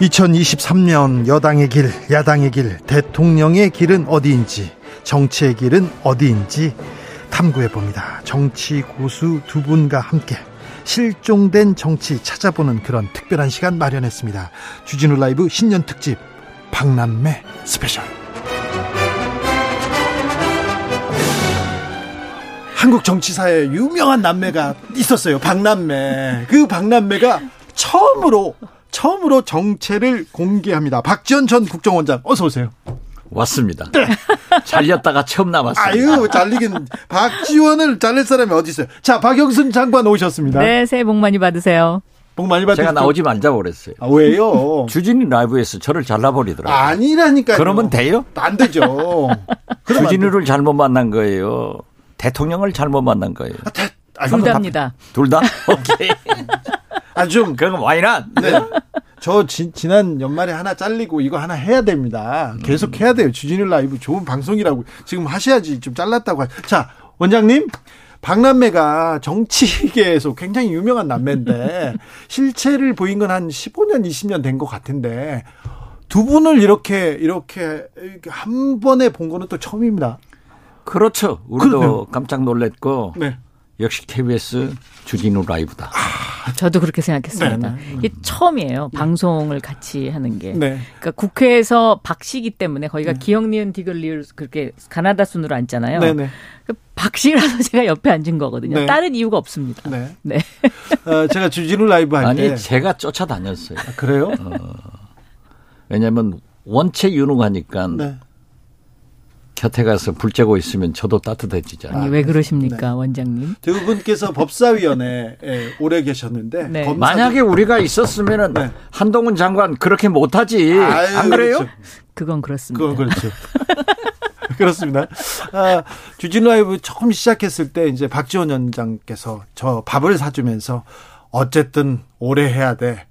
(2023년) 여당의 길 야당의 길 대통령의 길은 어디인지 정치의 길은 어디인지 탐구해 봅니다 정치 고수 두 분과 함께 실종된 정치 찾아보는 그런 특별한 시간 마련했습니다 주진우 라이브 신년 특집 박남매 special 한국 정치사에 유명한 남매가 있었어요. 박남매. 그 박남매가 처음으로 처음으로 정체를 공개합니다. 박지원 전 국정원장 어서 오세요. 왔습니다. 네. 잘렸다가 처음 남았어요. 아유, 잘리긴 박지원을 잘릴 사람이 어디 있어요? 자, 박영순 장관 오셨습니다. 네, 새해 복 많이 받으세요. 복 많이 받으세요. 제가 나오지 말자 그랬어요. 아, 왜요? 주진우 라이브에서 저를 잘라버리더라고요. 아니라니까요. 그러면 돼요? 안 되죠. 주진우를 잘못 만난 거예요. 대통령을 잘못 만난 거예요. 아, 대, 아, 둘 다입니다. 둘 다? 오케이. 아, 좀. 그럼 와이낫? 네. 저 지, 지난 연말에 하나 잘리고 이거 하나 해야 됩니다. 계속 해야 돼요. 주진우 라이브 좋은 방송이라고 지금 하셔야지 좀 잘랐다고. 하... 자, 원장님. 박남매가 정치계에서 굉장히 유명한 남매인데 실체를 보인 건 한 15년, 20년 된 것 같은데 두 분을 이렇게 이렇게 한 번에 본 거는 또 처음입니다. 그렇죠. 우리도 그렇네요. 깜짝 놀랐고 네. 역시 KBS 주진우 라이브다. 아, 저도 그렇게 생각했습니다. 네. 네. 이게 처음이에요. 네. 방송을 같이 하는 게. 네. 그러니까 국회에서 박씨기 때문에 거기가 네. 기억 니은 디귿 리을 그렇게 가나다 순으로 앉잖아요. 네네. 네. 그 박씨라서 제가 옆에 앉은 거거든요. 네. 다른 이유가 없습니다. 네. 네. 어, 제가 주진우 라이브 할 때. 아니, 제가 쫓아다녔어요. 아, 그래요? 어, 왜냐면 원체 유능하니까 네. 곁에 가서 불 쬐고 있으면 저도 따뜻해지잖아요. 아니, 왜 그러십니까, 네. 원장님? 두 분께서 법사위원회에 오래 계셨는데 네. 만약에 우리가 있었으면은 네. 한동훈 장관 그렇게 못하지 아유, 안 그래요? 그렇죠. 그건 그렇습니다. 그건 그렇죠. 그렇습니다. 아, 주진우 라이브 처음 시작했을 때 이제 박지원 원장께서 저 밥을 사주면서 어쨌든 오래 해야 돼.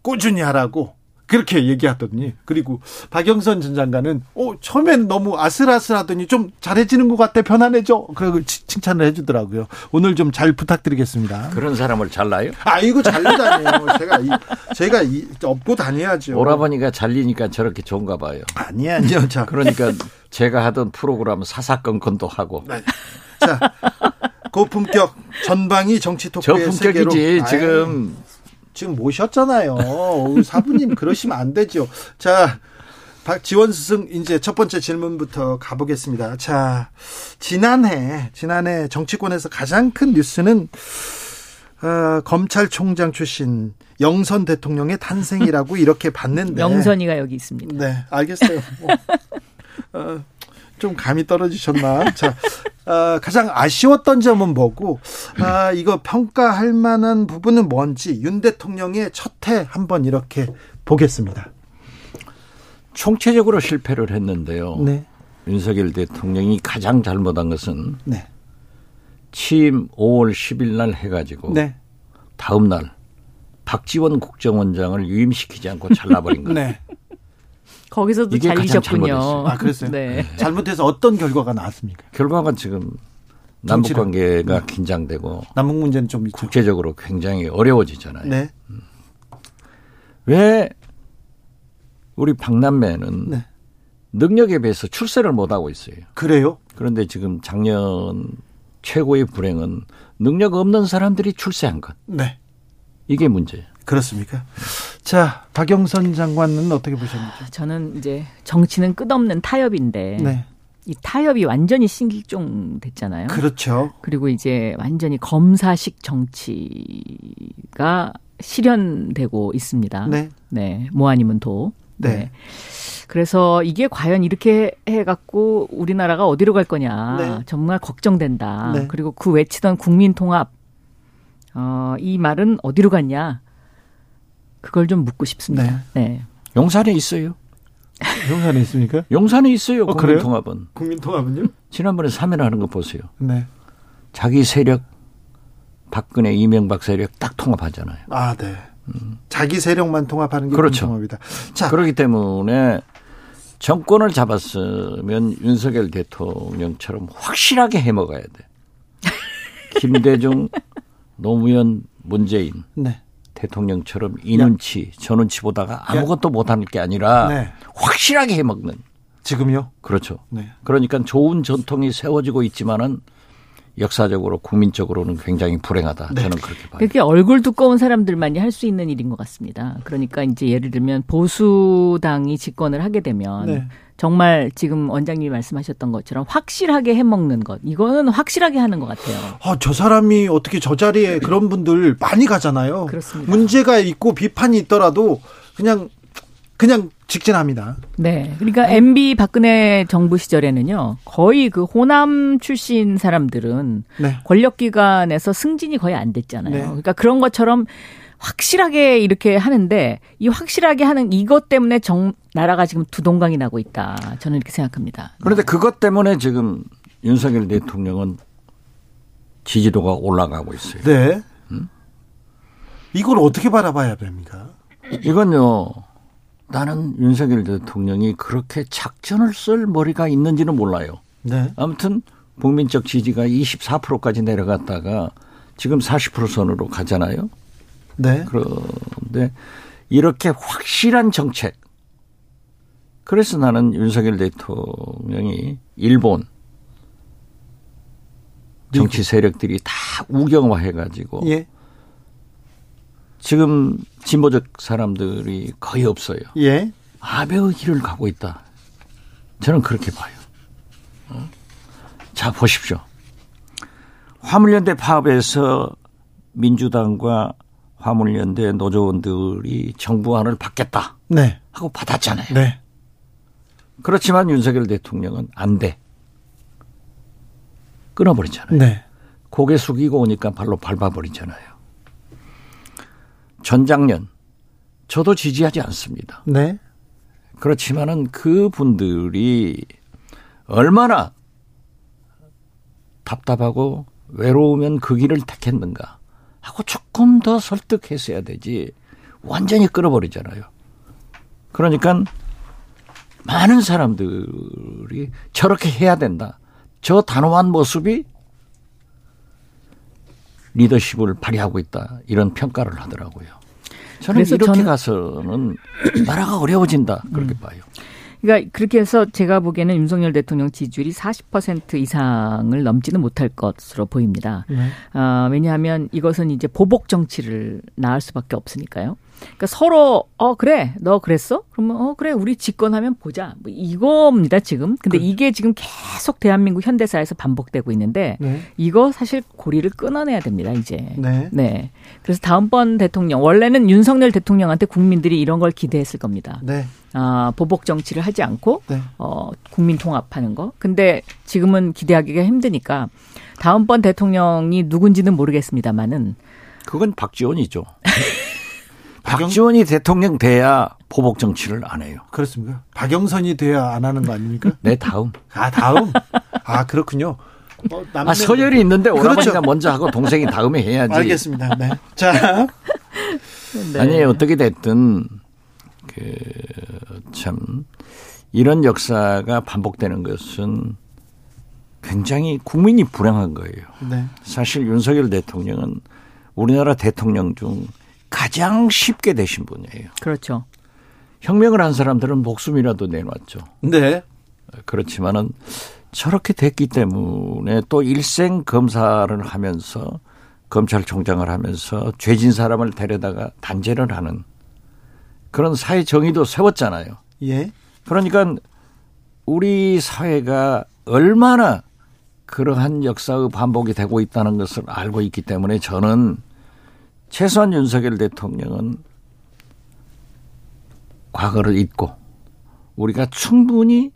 꾸준히 하라고 그렇게 얘기하더니 그리고 박영선 전 장관은 어 처음엔 너무 아슬아슬하더니 좀 잘해지는 것 같아 편안해져. 그리고 칭찬을 해주더라고요. 오늘 좀 잘 부탁드리겠습니다. 그런 사람을 잘라요? 아 이거 잘리다니요. 제가 이, 제가 이, 업고 다녀야죠. 오라버니가 잘리니까 저렇게 좋은가 봐요. 아니 아니요. 자. 그러니까 제가 하던 프로그램 사사건건도 하고. 네. 자 고품격 전방위 정치 토크의 저품격이지 지금. 아유. 지금 모셨잖아요. 사부님 그러시면 안 되죠. 자, 박지원 스승 이제 첫 번째 질문부터 가보겠습니다. 자, 지난해 지난해 정치권에서 가장 큰 뉴스는 어, 검찰총장 출신 영선 대통령의 탄생이라고 이렇게 봤는데 영선이가 여기 있습니다. 네, 알겠어요. 뭐, 어, 좀 감이 떨어지셨나? 자, 어, 가장 아쉬웠던 점은 뭐고, 아, 이거 평가할 만한 부분은 뭔지 윤 대통령의 첫해 한번 이렇게 보겠습니다. 총체적으로 실패를 했는데요. 네. 윤석열 대통령이 가장 잘못한 것은 네. 취임 5월 10일 날 해가지고 네. 다음 날 박지원 국정원장을 유임시키지 않고 잘라버린 거예요. 네. 거기서도 잘리셨군요. 아, 그랬어요? 네. 잘못해서 어떤 결과가 나왔습니까? 결과가 지금 남북 관계가 네. 긴장되고 남북 문제는 좀 있죠. 국제적으로 굉장히 어려워지잖아요. 네. 음. 왜 우리 박남매는 네. 능력에 비해서 출세를 못 하고 있어요. 그래요? 그런데 지금 작년 최고의 불행은 능력 없는 사람들이 출세한 것. 네. 이게 문제예요. 그렇습니까? 자, 박영선 장관은 어떻게 보셨습니까? 저는 이제 정치는 끝없는 타협인데 네. 이 타협이 완전히 신길종 됐잖아요. 그렇죠. 그리고 이제 완전히 검사식 정치가 실현되고 있습니다. 네. 네. 뭐 아니면 도. 네. 네. 그래서 이게 과연 이렇게 해갖고 우리나라가 어디로 갈 거냐. 네. 정말 걱정된다. 네. 그리고 그 외치던 국민 통합. 어, 이 말은 어디로 갔냐. 그걸 좀 묻고 싶습니다. 네. 네. 용산에 있어요. 용산에 있습니까? 용산에 있어요. 어, 국민통합은. 국민통합은요? 지난번에 3일 하는 거 보세요. 네. 자기 세력 박근혜 이명박 세력 딱 통합하잖아요. 아, 네. 음. 자기 세력만 통합하는 게 그렇죠. 통합이다. 자, 그렇기 때문에 정권을 잡았으면 윤석열 대통령처럼 확실하게 해먹어야 돼. 김대중, 노무현, 문재인 네. 대통령처럼 이 눈치, 저 눈치 보다가 아무것도 못하는 게 아니라 네. 확실하게 해먹는. 지금요? 그렇죠. 네. 그러니까 좋은 전통이 세워지고 있지만은 역사적으로 국민적으로는 굉장히 불행하다. 네. 저는 그렇게 봐요. 그렇게 얼굴 두꺼운 사람들만이 할 수 있는 일인 것 같습니다. 그러니까 이제 예를 들면 보수당이 집권을 하게 되면 네. 정말 지금 원장님이 말씀하셨던 것처럼 확실하게 해먹는 것 이거는 확실하게 하는 것 같아요. 아, 저 사람이 어떻게 저 자리에 그런 분들 많이 가잖아요. 그렇습니다. 문제가 있고 비판이 있더라도 그냥 그냥 직진합니다. 네. 그러니까 네. MB 박근혜 정부 시절에는요. 거의 그 호남 출신 사람들은 네. 권력 기관에서 승진이 거의 안 됐잖아요. 네. 그러니까 그런 것처럼 확실하게 이렇게 하는데 이 확실하게 하는 이것 때문에 정 나라가 지금 두동강이 나고 있다. 저는 이렇게 생각합니다. 그런데 그것 때문에 지금 윤석열 대통령은 지지도가 올라가고 있어요. 네. 음? 이걸 어떻게 바라봐야 됩니까? 이건요. 나는 윤석열 대통령이 그렇게 작전을 쓸 머리가 있는지는 몰라요. 네. 아무튼 국민적 지지가 24%까지 내려갔다가 지금 40% 선으로 가잖아요. 네. 그런데 이렇게 확실한 정책. 그래서 나는 윤석열 대통령이 일본 정치 세력들이 다 우경화해가지고 예. 지금 진보적 사람들이 거의 없어요. 예. 아베의 길을 가고 있다. 저는 그렇게 봐요. 어? 자, 보십시오. 화물연대 파업에서 민주당과 화물연대 노조원들이 정부안을 받겠다. 네. 하고 받았잖아요. 네. 그렇지만 윤석열 대통령은 안 돼. 끊어버리잖아요. 네. 고개 숙이고 오니까 발로 밟아버리잖아요. 전작년 저도 지지하지 않습니다. 네. 그렇지만은 그 분들이 얼마나 답답하고 외로우면 그 길을 택했는가 하고 조금 더 설득했어야 되지 완전히 끌어버리잖아요. 그러니까 많은 사람들이 저렇게 해야 된다. 저 단호한 모습이 리더십을 발휘하고 있다 이런 평가를 하더라고요. 저는 이렇게 저는 가서는 나라가 어려워진다 그렇게 음. 봐요. 그러니까 그렇게 해서 제가 보기에는 윤석열 대통령 지지율이 40% 이상을 넘지는 못할 것으로 보입니다. 네. 어, 왜냐하면 이것은 이제 보복 정치를 낳을 수밖에 없으니까요. 그러니까 서로 어 그래 너 그랬어? 그러면 어 그래 우리 집권하면 보자 뭐 이겁니다 지금. 근데 그 이게 지금 계속 대한민국 현대사에서 반복되고 있는데 네. 이거 사실 고리를 끊어내야 됩니다 이제. 네. 네. 그래서 다음번 대통령 원래는 윤석열 대통령한테 국민들이 이런 걸 기대했을 겁니다. 네. 아 보복 정치를 하지 않고 네. 어 국민 통합하는 거. 근데 지금은 기대하기가 힘드니까 다음번 대통령이 누군지는 모르겠습니다만은 그건 박지원이죠. 박지원이 대통령 돼야 보복 정치를 안 해요. 그렇습니까? 박영선이 돼야 안 하는 거 아닙니까? 네, 다음. 아, 다음? 아, 그렇군요. 어, 아, 서열이 있는데 오라버니가 그렇죠. 먼저 하고 동생이 다음에 해야지. 알겠습니다. 네. 자. 네. 아니, 어떻게 됐든, 그, 참, 이런 역사가 반복되는 것은 굉장히 국민이 불행한 거예요. 네. 사실 윤석열 대통령은 우리나라 대통령 중 가장 쉽게 되신 분이에요. 그렇죠. 혁명을 한 사람들은 목숨이라도 내놨죠. 네. 그렇지만은 저렇게 됐기 때문에 또 일생 검사를 하면서 검찰총장을 하면서 죄진 사람을 데려다가 단죄를 하는 그런 사회 정의도 세웠잖아요. 예. 그러니까 우리 사회가 얼마나 그러한 역사의 반복이 되고 있다는 것을 알고 있기 때문에 저는 최소한 윤석열 대통령은 과거를 잊고 우리가 충분히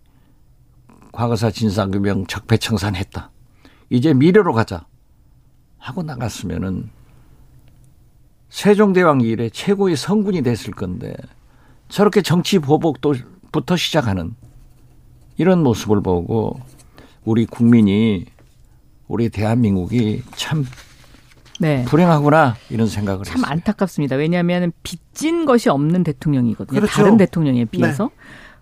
과거사 진상규명 적폐청산했다. 이제 미래로 가자 하고 나갔으면은 세종대왕 이래 최고의 성군이 됐을 건데 저렇게 정치 보복도 부터 시작하는 이런 모습을 보고 우리 국민이 우리 대한민국이 참 네. 불행하구나 이런 생각을 참 했어요. 안타깝습니다. 왜냐하면 빚진 것이 없는 대통령이거든요. 그렇죠. 다른 대통령에 비해서. 네.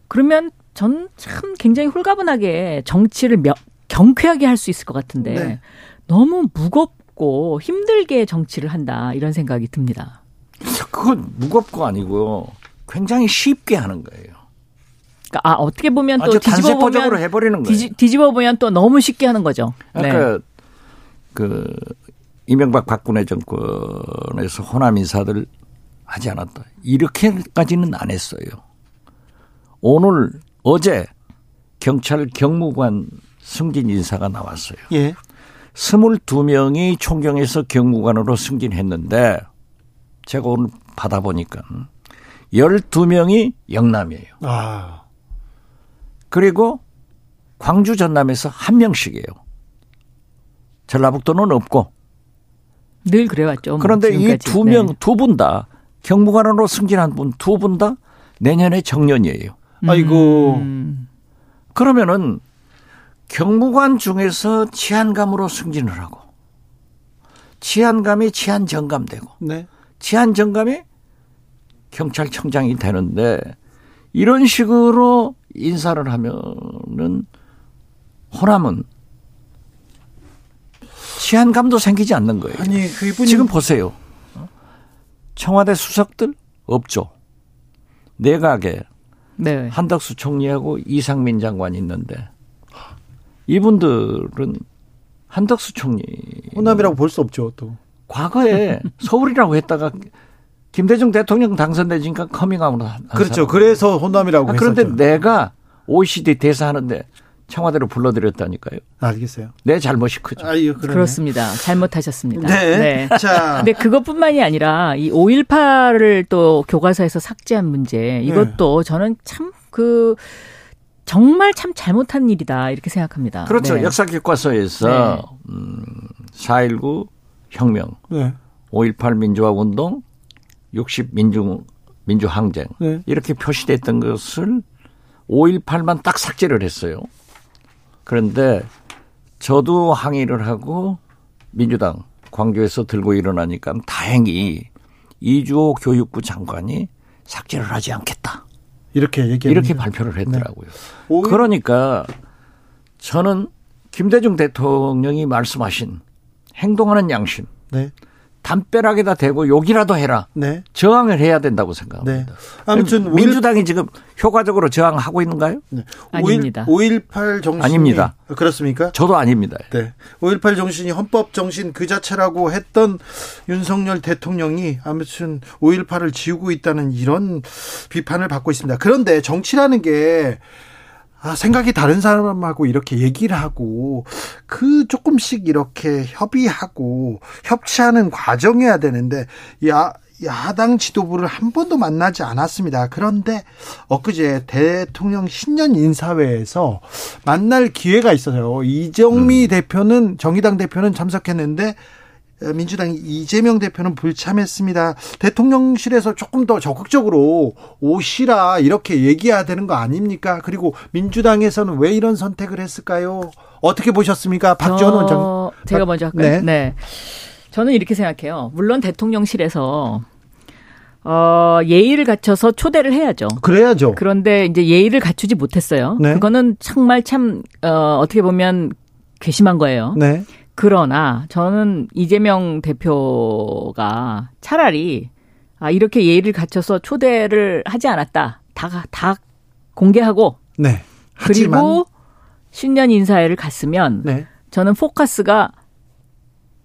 그러면 전 참 굉장히 홀가분하게 정치를 며, 경쾌하게 할 수 있을 것 같은데 네. 너무 무겁 고 힘들게 정치를 한다 이런 생각이 듭니다. 그건 무겁고 아니고요. 굉장히 쉽게 하는 거예요. 그러니까 아 어떻게 보면 또 뒤집어 보면 해버리는 거예요. 뒤집 어 보면 또 너무 쉽게 하는 거죠. 그러니까 네. 그 이명박 박근혜 정권에서 호남 인사들 하지 않았다. 이렇게까지는 안 했어요. 오늘 어제 경찰 경무관 승진 인사가 나왔어요. 예. 22명이 총경에서 경무관으로 승진했는데 제가 오늘 받아보니까 12명이 영남이에요. 아. 그리고 광주 전남에서 한 명씩이에요. 전라북도는 없고. 늘 그래왔죠. 뭐 그런데 이 두 명, 네. 두분 다 경무관으로 승진한 분 두 분 다 내년에 정년이에요. 아이고. 음. 그러면은 경무관 중에서 치안감으로 승진을 하고 치안감이 치안정감되고 네. 치안정감이 경찰청장이 되는데 이런 식으로 인사를 하면은 호남은 치안감도 생기지 않는 거예요. 아니, 그분이... 지금 보세요. 청와대 수석들 없죠. 내각에 네. 한덕수 총리하고 이상민 장관이 있는데 이분들은 한덕수 총리 호남이라고 볼 수 없죠 또 과거에 서울이라고 했다가 김대중 대통령 당선되니까 커밍아웃 한 그렇죠. 그래서 호남이라고 아, 그런데 했었죠. 내가 OECD 대사하는데 청와대로 불러들였다니까요. 알겠어요. 내 잘못이 크죠. 아유, 그렇습니다. 잘못하셨습니다. 네. 네. 자. 근데 그것뿐만이 아니라 이 5.18을 또 교과서에서 삭제한 문제 이것도 네. 저는 참그 정말 참 잘못한 일이다 이렇게 생각합니다. 그렇죠. 네. 역사 교과서에서 네. 음, 4.19 혁명, 네. 5.18 민주화 운동, 60 민중 민주 항쟁 네. 이렇게 표시됐던 것을 5.18만 딱 삭제를 했어요. 그런데 저도 항의를 하고 민주당 광주에서 들고 일어나니까 다행히 이주호 교육부 장관이 삭제를 하지 않겠다. 이렇게 얘기 이렇게 발표를 했더라고요. 네. 그러니까 저는 김대중 대통령이 말씀하신 행동하는 양심. 네. 담벼락에다 대고 욕이라도 해라. 네. 저항을 해야 된다고 생각합니다. 네. 아무튼 민주당이 지금 효과적으로 저항하고 있는가요? 네. 아닙니다. 5.18 정신이 아닙니다. 그렇습니까? 저도 아닙니다. 네. 5.18 정신이 헌법 정신 그 자체라고 했던 윤석열 대통령이 아무튼 5.18을 지우고 있다는 이런 비판을 받고 있습니다. 그런데 정치라는 게 아, 생각이 다른 사람하고 이렇게 얘기를 하고 그 조금씩 이렇게 협의하고 협치하는 과정이어야 되는데 야 야당 지도부를 한 번도 만나지 않았습니다. 그런데 엊그제 대통령 신년 인사회에서 만날 기회가 있어요. 이정미 음. 대표는 정의당 대표는 참석했는데 민주당 이재명 대표는 불참했습니다. 대통령실에서 조금 더 적극적으로 오시라 이렇게 얘기해야 되는 거 아닙니까? 그리고 민주당에서는 왜 이런 선택을 했을까요? 어떻게 보셨습니까? 박지원 원장. 제가 먼저 할까요? 네. 네. 저는 이렇게 생각해요. 물론 대통령실에서 어, 예의를 갖춰서 초대를 해야죠. 그래야죠. 그런데 이제 예의를 갖추지 못했어요. 네. 그거는 정말 참, 어, 어떻게 보면 괘씸한 거예요. 네. 그러나 저는 이재명 대표가 차라리 아, 이렇게 예의를 갖춰서 초대를 하지 않았다. 다, 다 공개하고. 네. 그리고 신년 인사회를 갔으면 네. 저는 포커스가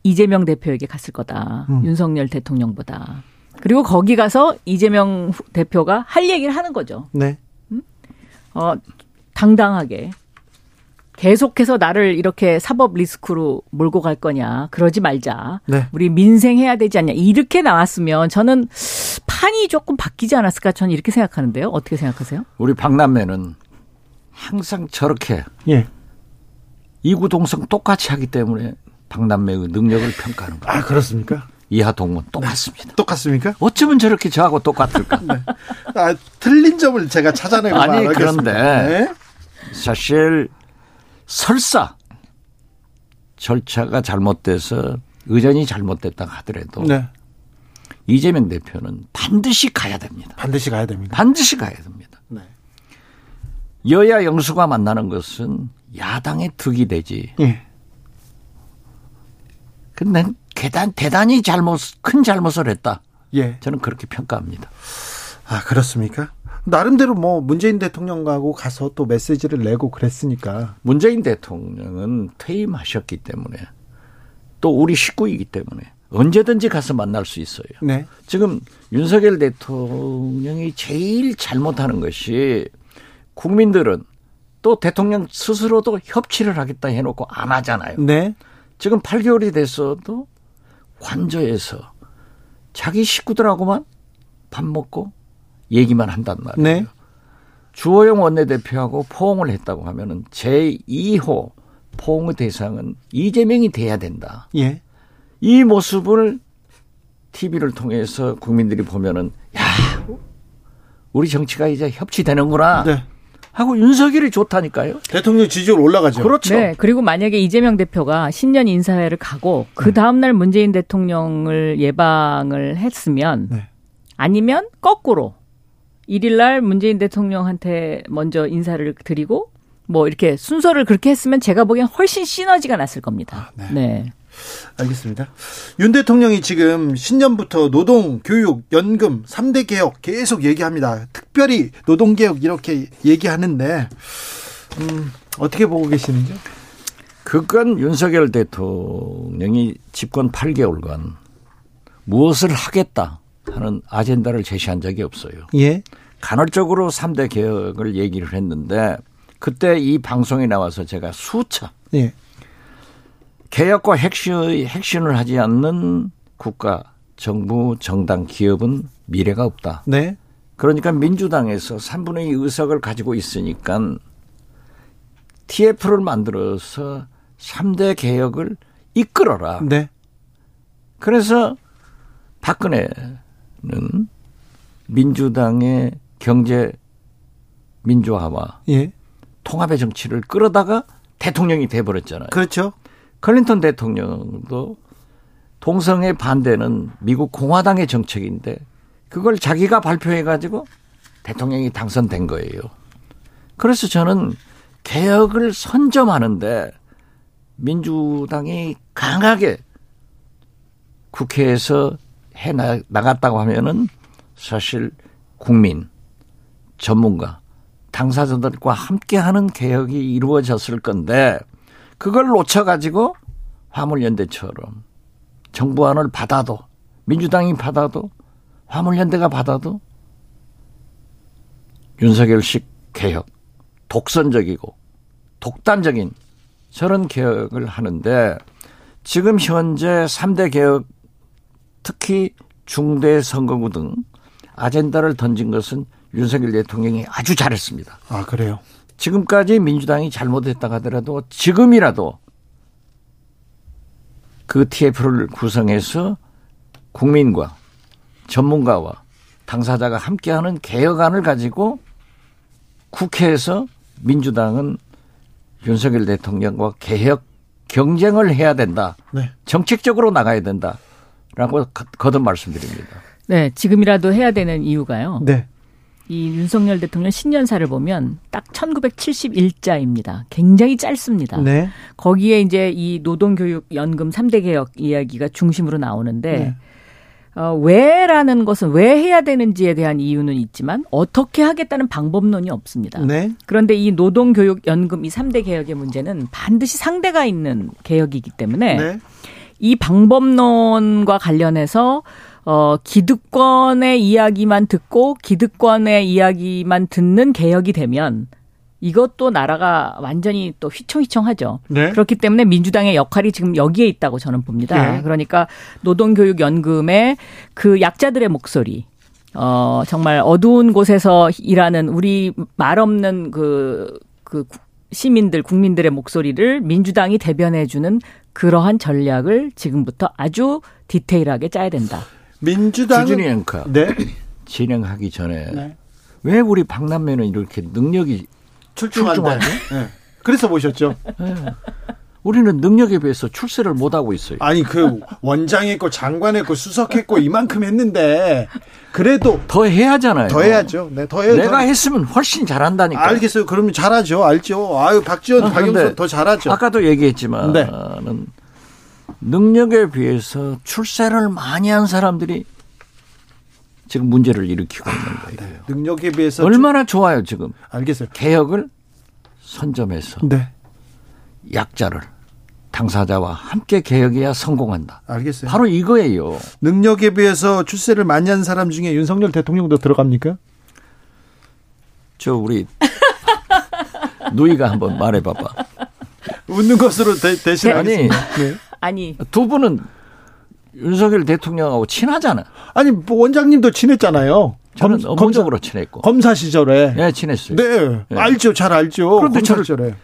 이재명 대표에게 갔을 거다. 음. 윤석열 대통령보다. 그리고 거기 가서 이재명 대표가 할 얘기를 하는 거죠. 네. 음? 어, 당당하게 계속해서 나를 이렇게 사법 리스크로 몰고 갈 거냐. 그러지 말자. 네. 우리 민생해야 되지 않냐. 이렇게 나왔으면 저는 판이 조금 바뀌지 않았을까 저는 이렇게 생각하는데요. 어떻게 생각하세요? 우리 박남매는 항상 저렇게 예. 이구동성 똑같이 하기 때문에 박남매의 능력을 평가하는 거예요. 아, 그렇습니까? 이하 동문 똑같습니다. 네. 똑같습니까? 어쩌면 저렇게 저하고 똑같을까? 네. 아, 틀린 점을 제가 찾아내고 아니 그런데 네? 사실 설사 절차가 잘못돼서 의전이 잘못됐다 하더라도 네. 이재명 대표는 반드시 가야 됩니다. 반드시 가야 됩니다. 반드시 가야 됩니다. 네. 여야 영수가 만나는 것은 야당의 득이 되지. 예. 근데 대단, 대단히 잘못, 큰 잘못을 했다. 예. 저는 그렇게 평가합니다. 아, 그렇습니까? 나름대로 뭐 문재인 대통령하고 가서 또 메시지를 내고 그랬으니까. 문재인 대통령은 퇴임하셨기 때문에 또 우리 식구이기 때문에 언제든지 가서 만날 수 있어요. 네. 지금 윤석열 대통령이 제일 잘못하는 것이 국민들은 또 대통령 스스로도 협치를 하겠다 해놓고 안 하잖아요. 네. 지금 8개월이 됐어도 관저에서 자기 식구들하고만 밥 먹고 얘기만 한단 말이에요. 네. 주호영 원내대표하고 포옹을 했다고 하면은 제2호 포옹의 대상은 이재명이 돼야 된다. 예. 이 모습을 TV를 통해서 국민들이 보면은 야, 우리 정치가 이제 협치되는구나. 네. 하고 윤석열이 좋다니까요. 대통령 지지율 올라가죠. 그렇죠. 네. 그리고 만약에 이재명 대표가 신년 인사회를 가고 그 네. 다음 날 문재인 대통령을 예방을 했으면 네. 아니면 거꾸로 1일 날 문재인 대통령한테 먼저 인사를 드리고 뭐 이렇게 순서를 그렇게 했으면 제가 보기엔 훨씬 시너지가 났을 겁니다. 아, 네. 네. 알겠습니다. 윤 대통령이 지금 신년부터 노동, 교육, 연금 3대 개혁 계속 얘기합니다. 특별히 노동 개혁 이렇게 얘기하는데 음, 어떻게 보고 계시는지요? 그건 윤석열 대통령이 집권 8개월간 무엇을 하겠다 하는 아젠다를 제시한 적이 없어요. 예. 간헐적으로 3대 개혁을 얘기를 했는데 그때 이 방송에 나와서 제가 수차 예. 개혁과 핵심의 핵심을 하지 않는 국가, 정부, 정당, 기업은 미래가 없다. 네. 그러니까 민주당에서 3분의 2 의석을 가지고 있으니까 TF를 만들어서 3대 개혁을 이끌어라. 네. 그래서 박근혜 는 민주당의 경제 민주화와 예. 통합의 정치를 끌어다가 대통령이 돼버렸잖아요. 그렇죠. 클린턴 대통령도 동성애 반대는 미국 공화당의 정책인데 그걸 자기가 발표해 가지고 대통령이 당선된 거예요. 그래서 저는 개혁을 선점하는데 민주당이 강하게 국회에서 해 나갔다고 하면은 사실 국민, 전문가, 당사자들과 함께하는 개혁이 이루어졌을 건데 그걸 놓쳐가지고 화물연대처럼 정부안을 받아도 민주당이 받아도 화물연대가 받아도 윤석열식 개혁 독선적이고 독단적인 저런 개혁을 하는데 지금 현재 3대 개혁 특히 중대 선거구 등 아젠다를 던진 것은 윤석열 대통령이 아주 잘했습니다. 아, 그래요? 지금까지 민주당이 잘못했다 하더라도 지금이라도 그 TF를 구성해서 국민과 전문가와 당사자가 함께하는 개혁안을 가지고 국회에서 민주당은 윤석열 대통령과 개혁 경쟁을 해야 된다. 네. 정책적으로 나가야 된다 라고 거듭 말씀드립니다. 네, 지금이라도 해야 되는 이유가요. 네. 이 윤석열 대통령 신년사를 보면 딱 1971자입니다. 굉장히 짧습니다. 네. 거기에 이제 이 노동교육연금 3대 개혁 이야기가 중심으로 나오는데 네. 어, 왜라는 것은 왜 해야 되는지에 대한 이유는 있지만 어떻게 하겠다는 방법론이 없습니다. 네. 그런데 이 노동교육연금 이 3대 개혁의 문제는 반드시 상대가 있는 개혁이기 때문에 네. 이 방법론과 관련해서 어, 기득권의 이야기만 듣고 기득권의 이야기만 듣는 개혁이 되면 이것도 나라가 완전히 또 휘청휘청하죠. 네. 그렇기 때문에 민주당의 역할이 지금 여기에 있다고 저는 봅니다. 네. 그러니까 노동교육연금의 그 약자들의 목소리, 어, 정말 어두운 곳에서 일하는 우리 말 없는 그, 그 시민들, 국민들의 목소리를 민주당이 대변해주는 그러한 전략을 지금부터 아주 디테일하게 짜야 된다. 민주당 주진이 앵커 네. 진행하기 전에 네. 왜 우리 박남매는 이렇게 능력이 출중한데? 네. 그래서 보셨죠. 네. 우리는 능력에 비해서 출세를 못 하고 있어요. 아니 그 원장했고 장관했고 수석했고 이만큼 했는데 그래도 더 해야잖아요. 더 해야죠. 네, 더 해야. 내가 더... 했으면 훨씬 잘한다니까. 알겠어요. 그러면 잘하죠. 알죠. 아유 박지원, 아, 박영선 더 잘하죠. 아까도 얘기했지만 네. 능력에 비해서 출세를 많이 한 사람들이 지금 문제를 일으키고 있는 아, 거예요. 네. 능력에 비해서 얼마나 좋아요 지금. 알겠어요. 개혁을 선점해서 네. 약자를 당사자와 함께 개혁해야 성공한다. 알겠어요. 바로 이거예요. 능력에 비해서 출세를 많이 한 사람 중에 윤석열 대통령도 들어갑니까? 저 우리 누이가 한번 말해봐봐. 웃는 것으로 대, 신 아니, 네. 아니 두 분은 윤석열 대통령하고 친하잖아. 아니 뭐 원장님도 친했잖아요. 저는 검, 업무적으로 친했고 검사 시절에 네 친했어요. 네, 네. 알죠, 잘 알죠. 그런데 저를 시절에.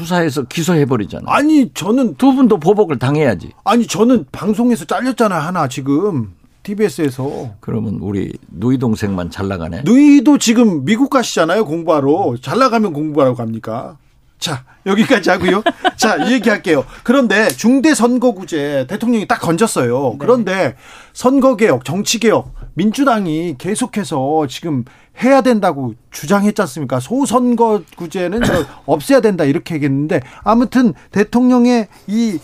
수사해서 기소해버리잖아요. 아니 저는 두 분도 보복을 당해야지. 아니 저는 방송에서 잘렸잖아 하나 지금 TBS에서. 그러면 우리 누이 동생만 잘 나가네. 누이도 지금 미국 가시잖아요 공부하러. 잘 나가면 공부하러 갑니까? 자, 여기까지 하고요. 자, 얘기할게요. 그런데 중대선거구제 대통령이 딱 건졌어요. 네. 그런데 선거개혁, 정치개혁, 민주당이 계속해서 지금 해야 된다고 주장했지 않습니까? 소선거구제는 없애야 된다 이렇게 얘기했는데 아무튼 대통령의 이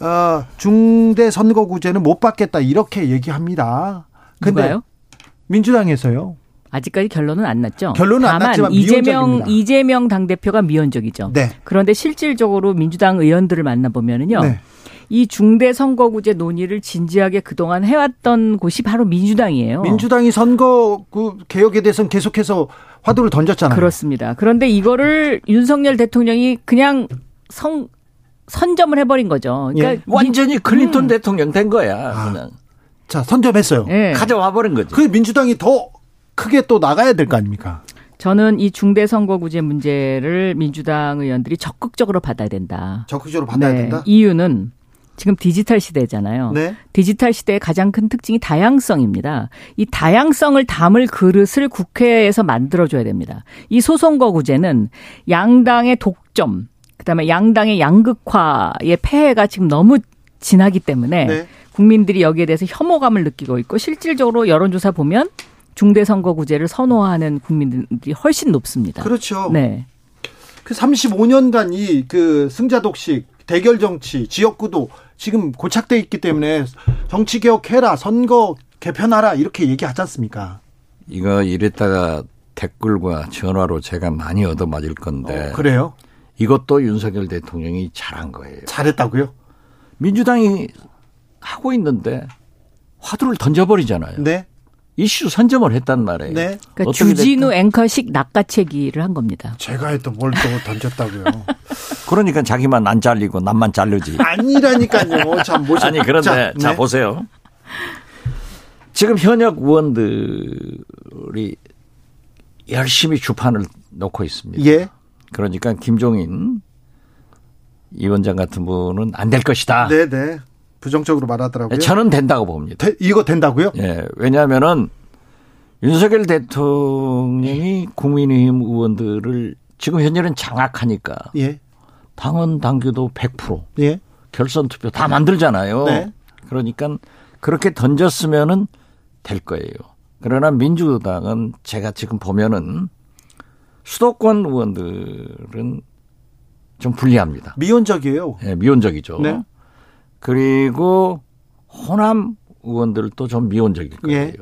어, 중대 선거구제는 못 받겠다 이렇게 얘기합니다. 근데 누가요? 민주당에서요. 아직까지 결론은 안 났죠. 결론은 다만 안 났지만 이재명 이재명 당 대표가 미온적이죠. 네. 그런데 실질적으로 민주당 의원들을 만나 보면은요. 네. 이 중대 선거구제 논의를 진지하게 그동안 해왔던 곳이 바로 민주당이에요. 민주당이 선거 그 개혁에 대해서는 계속해서 화두를 던졌잖아요. 그렇습니다. 그런데 이거를 윤석열 대통령이 그냥 성 선점을 해버린 거죠. 그러니까 예. 완전히 클린턴 음. 대통령 된 거야. 아. 그냥. 자 선점했어요. 예. 가져와 버린 거죠. 그 민주당이 더 크게 또 나가야 될 거 아닙니까? 저는 이 중대 선거구제 문제를 민주당 의원들이 적극적으로 받아야 된다. 적극적으로 받아야 네. 된다. 이유는 지금 디지털 시대잖아요. 네. 디지털 시대의 가장 큰 특징이 다양성입니다. 이 다양성을 담을 그릇을 국회에서 만들어줘야 됩니다. 이 소선거구제는 양당의 독점, 그다음에 양당의 양극화의 폐해가 지금 너무 진하기 때문에 네. 국민들이 여기에 대해서 혐오감을 느끼고 있고 실질적으로 여론조사 보면 중대선거구제를 선호하는 국민들이 훨씬 높습니다. 그렇죠. 네. 그 35년간 이 그 승자 독식 대결 정치 지역구도 지금 고착돼 있기 때문에 정치 개혁해라 선거 개편하라 이렇게 얘기하지 않습니까? 이거 이랬다가 댓글과 전화로 제가 많이 얻어맞을 건데. 어, 그래요? 이것도 윤석열 대통령이 잘한 거예요. 잘했다고요? 민주당이 하고 있는데 화두를 던져버리잖아요. 네. 이슈 선점을 했단 말이에요. 네. 그러니까 주진우 됐든? 앵커식 낚아채기를 한 겁니다. 제가 했던 뭘 또 던졌다고요. 그러니까 자기만 안 잘리고 남만 자르지. 아니라니까요. 참 모셔. 아니 그런데 자, 자 네. 보세요. 지금 현역 의원들이 열심히 주판을 놓고 있습니다. 예. 그러니까 김종인 이 원장 같은 분은 안 될 것이다. 네네. 네. 부정적으로 말하더라고요. 저는 된다고 봅니다. 되, 이거 된다고요? 예. 왜냐하면은 윤석열 대통령이 국민의힘 의원들을 지금 현재는 장악하니까. 예. 당원 당규도 100%. 예. 결선 투표 다 만들잖아요. 네. 그러니까 그렇게 던졌으면은 될 거예요. 그러나 민주당은 제가 지금 보면은 수도권 의원들은 좀 불리합니다. 미온적이에요. 예, 미온적이죠. 네. 그리고 호남 의원들도 좀 미온적일 거예요. 예.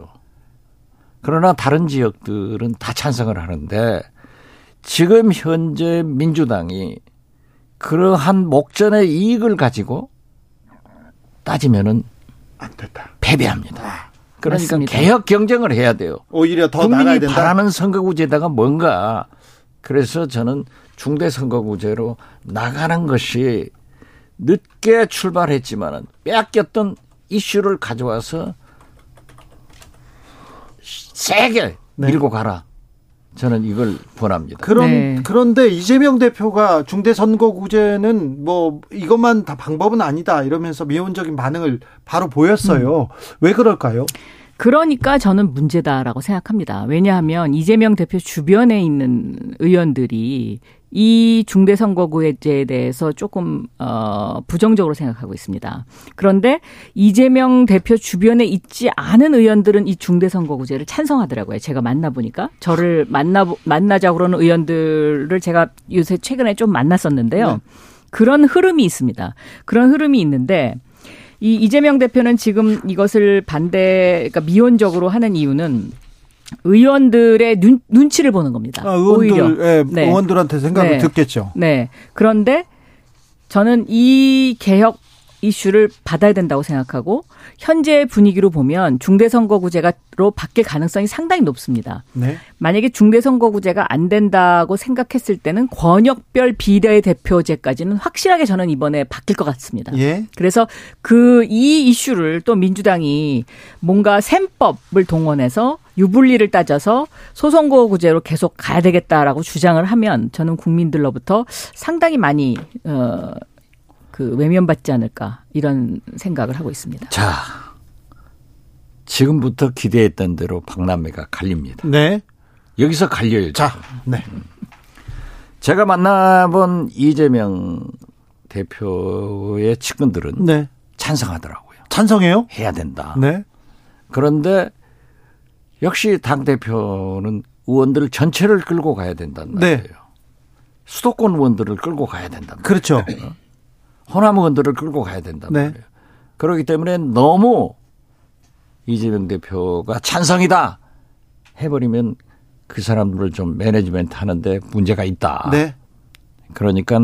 그러나 다른 지역들은 다 찬성을 하는데 지금 현재 민주당이 그러한 목전의 이익을 가지고 따지면은 안 됐다. 패배합니다. 아, 그러니까 맞습니다. 개혁 경쟁을 해야 돼요. 오히려 더 국민이 바라는 선거구제다가 뭔가 그래서 저는 중대 선거구제로 나가는 것이 늦게 출발했지만은 빼앗겼던 이슈를 가져와서 세게 네. 밀고 가라. 저는 이걸 권합니다. 그런 네. 그런데 이재명 대표가 중대 선거구제는 뭐 이것만 다 방법은 아니다 이러면서 미온적인 반응을 바로 보였어요. 음. 왜 그럴까요? 그러니까 저는 문제다라고 생각합니다. 왜냐하면 이재명 대표 주변에 있는 의원들이 이 중대선거구제에 대해서 조금 어 부정적으로 생각하고 있습니다. 그런데 이재명 대표 주변에 있지 않은 의원들은 이 중대선거구제를 찬성하더라고요. 제가 만나 보니까 저를 만나 만나자 그러는 의원들을 제가 요새 최근에 좀 만났었는데요. 네. 그런 흐름이 있습니다. 그런 흐름이 있는데 이 이재명 대표는 지금 이것을 반대, 그러니까 미온적으로 하는 이유는 의원들의 눈, 눈치를 보는 겁니다. 아, 의원들, 오히려. 예, 네. 의원들한테 생각을 네. 듣겠죠. 네. 그런데 저는 이 개혁 이슈를 받아야 된다고 생각하고 현재 분위기로 보면 중대선거구제가로 바뀔 가능성이 상당히 높습니다. 네. 만약에 중대선거구제가 안 된다고 생각했을 때는 권역별 비례대표제까지는 확실하게 저는 이번에 바뀔 것 같습니다. 예. 그래서 그 이 이슈를 또 민주당이 뭔가 셈법을 동원해서 유불리를 따져서 소선거구제로 계속 가야 되겠다라고 주장을 하면 저는 국민들로부터 상당히 많이 어 그 외면받지 않을까 이런 생각을 하고 있습니다. 자, 지금부터 기대했던 대로 박남매가 갈립니다. 네. 여기서 갈려요. 자, 네. 제가 만나본 이재명 대표의 측근들은 네. 찬성하더라고요. 찬성해요? 해야 된다. 네. 그런데 역시 당 대표는 의원들 전체를 끌고 가야 된다는 네. 말이에요. 네. 수도권 의원들을 끌고 가야 된다. 그렇죠. 호남 의원들을 끌고 가야 된단 네. 말이에요. 그렇기 때문에 너무 이재명 대표가 찬성이다 해버리면 그 사람들을 좀 매니지멘트 하는데 문제가 있다. 네. 그러니까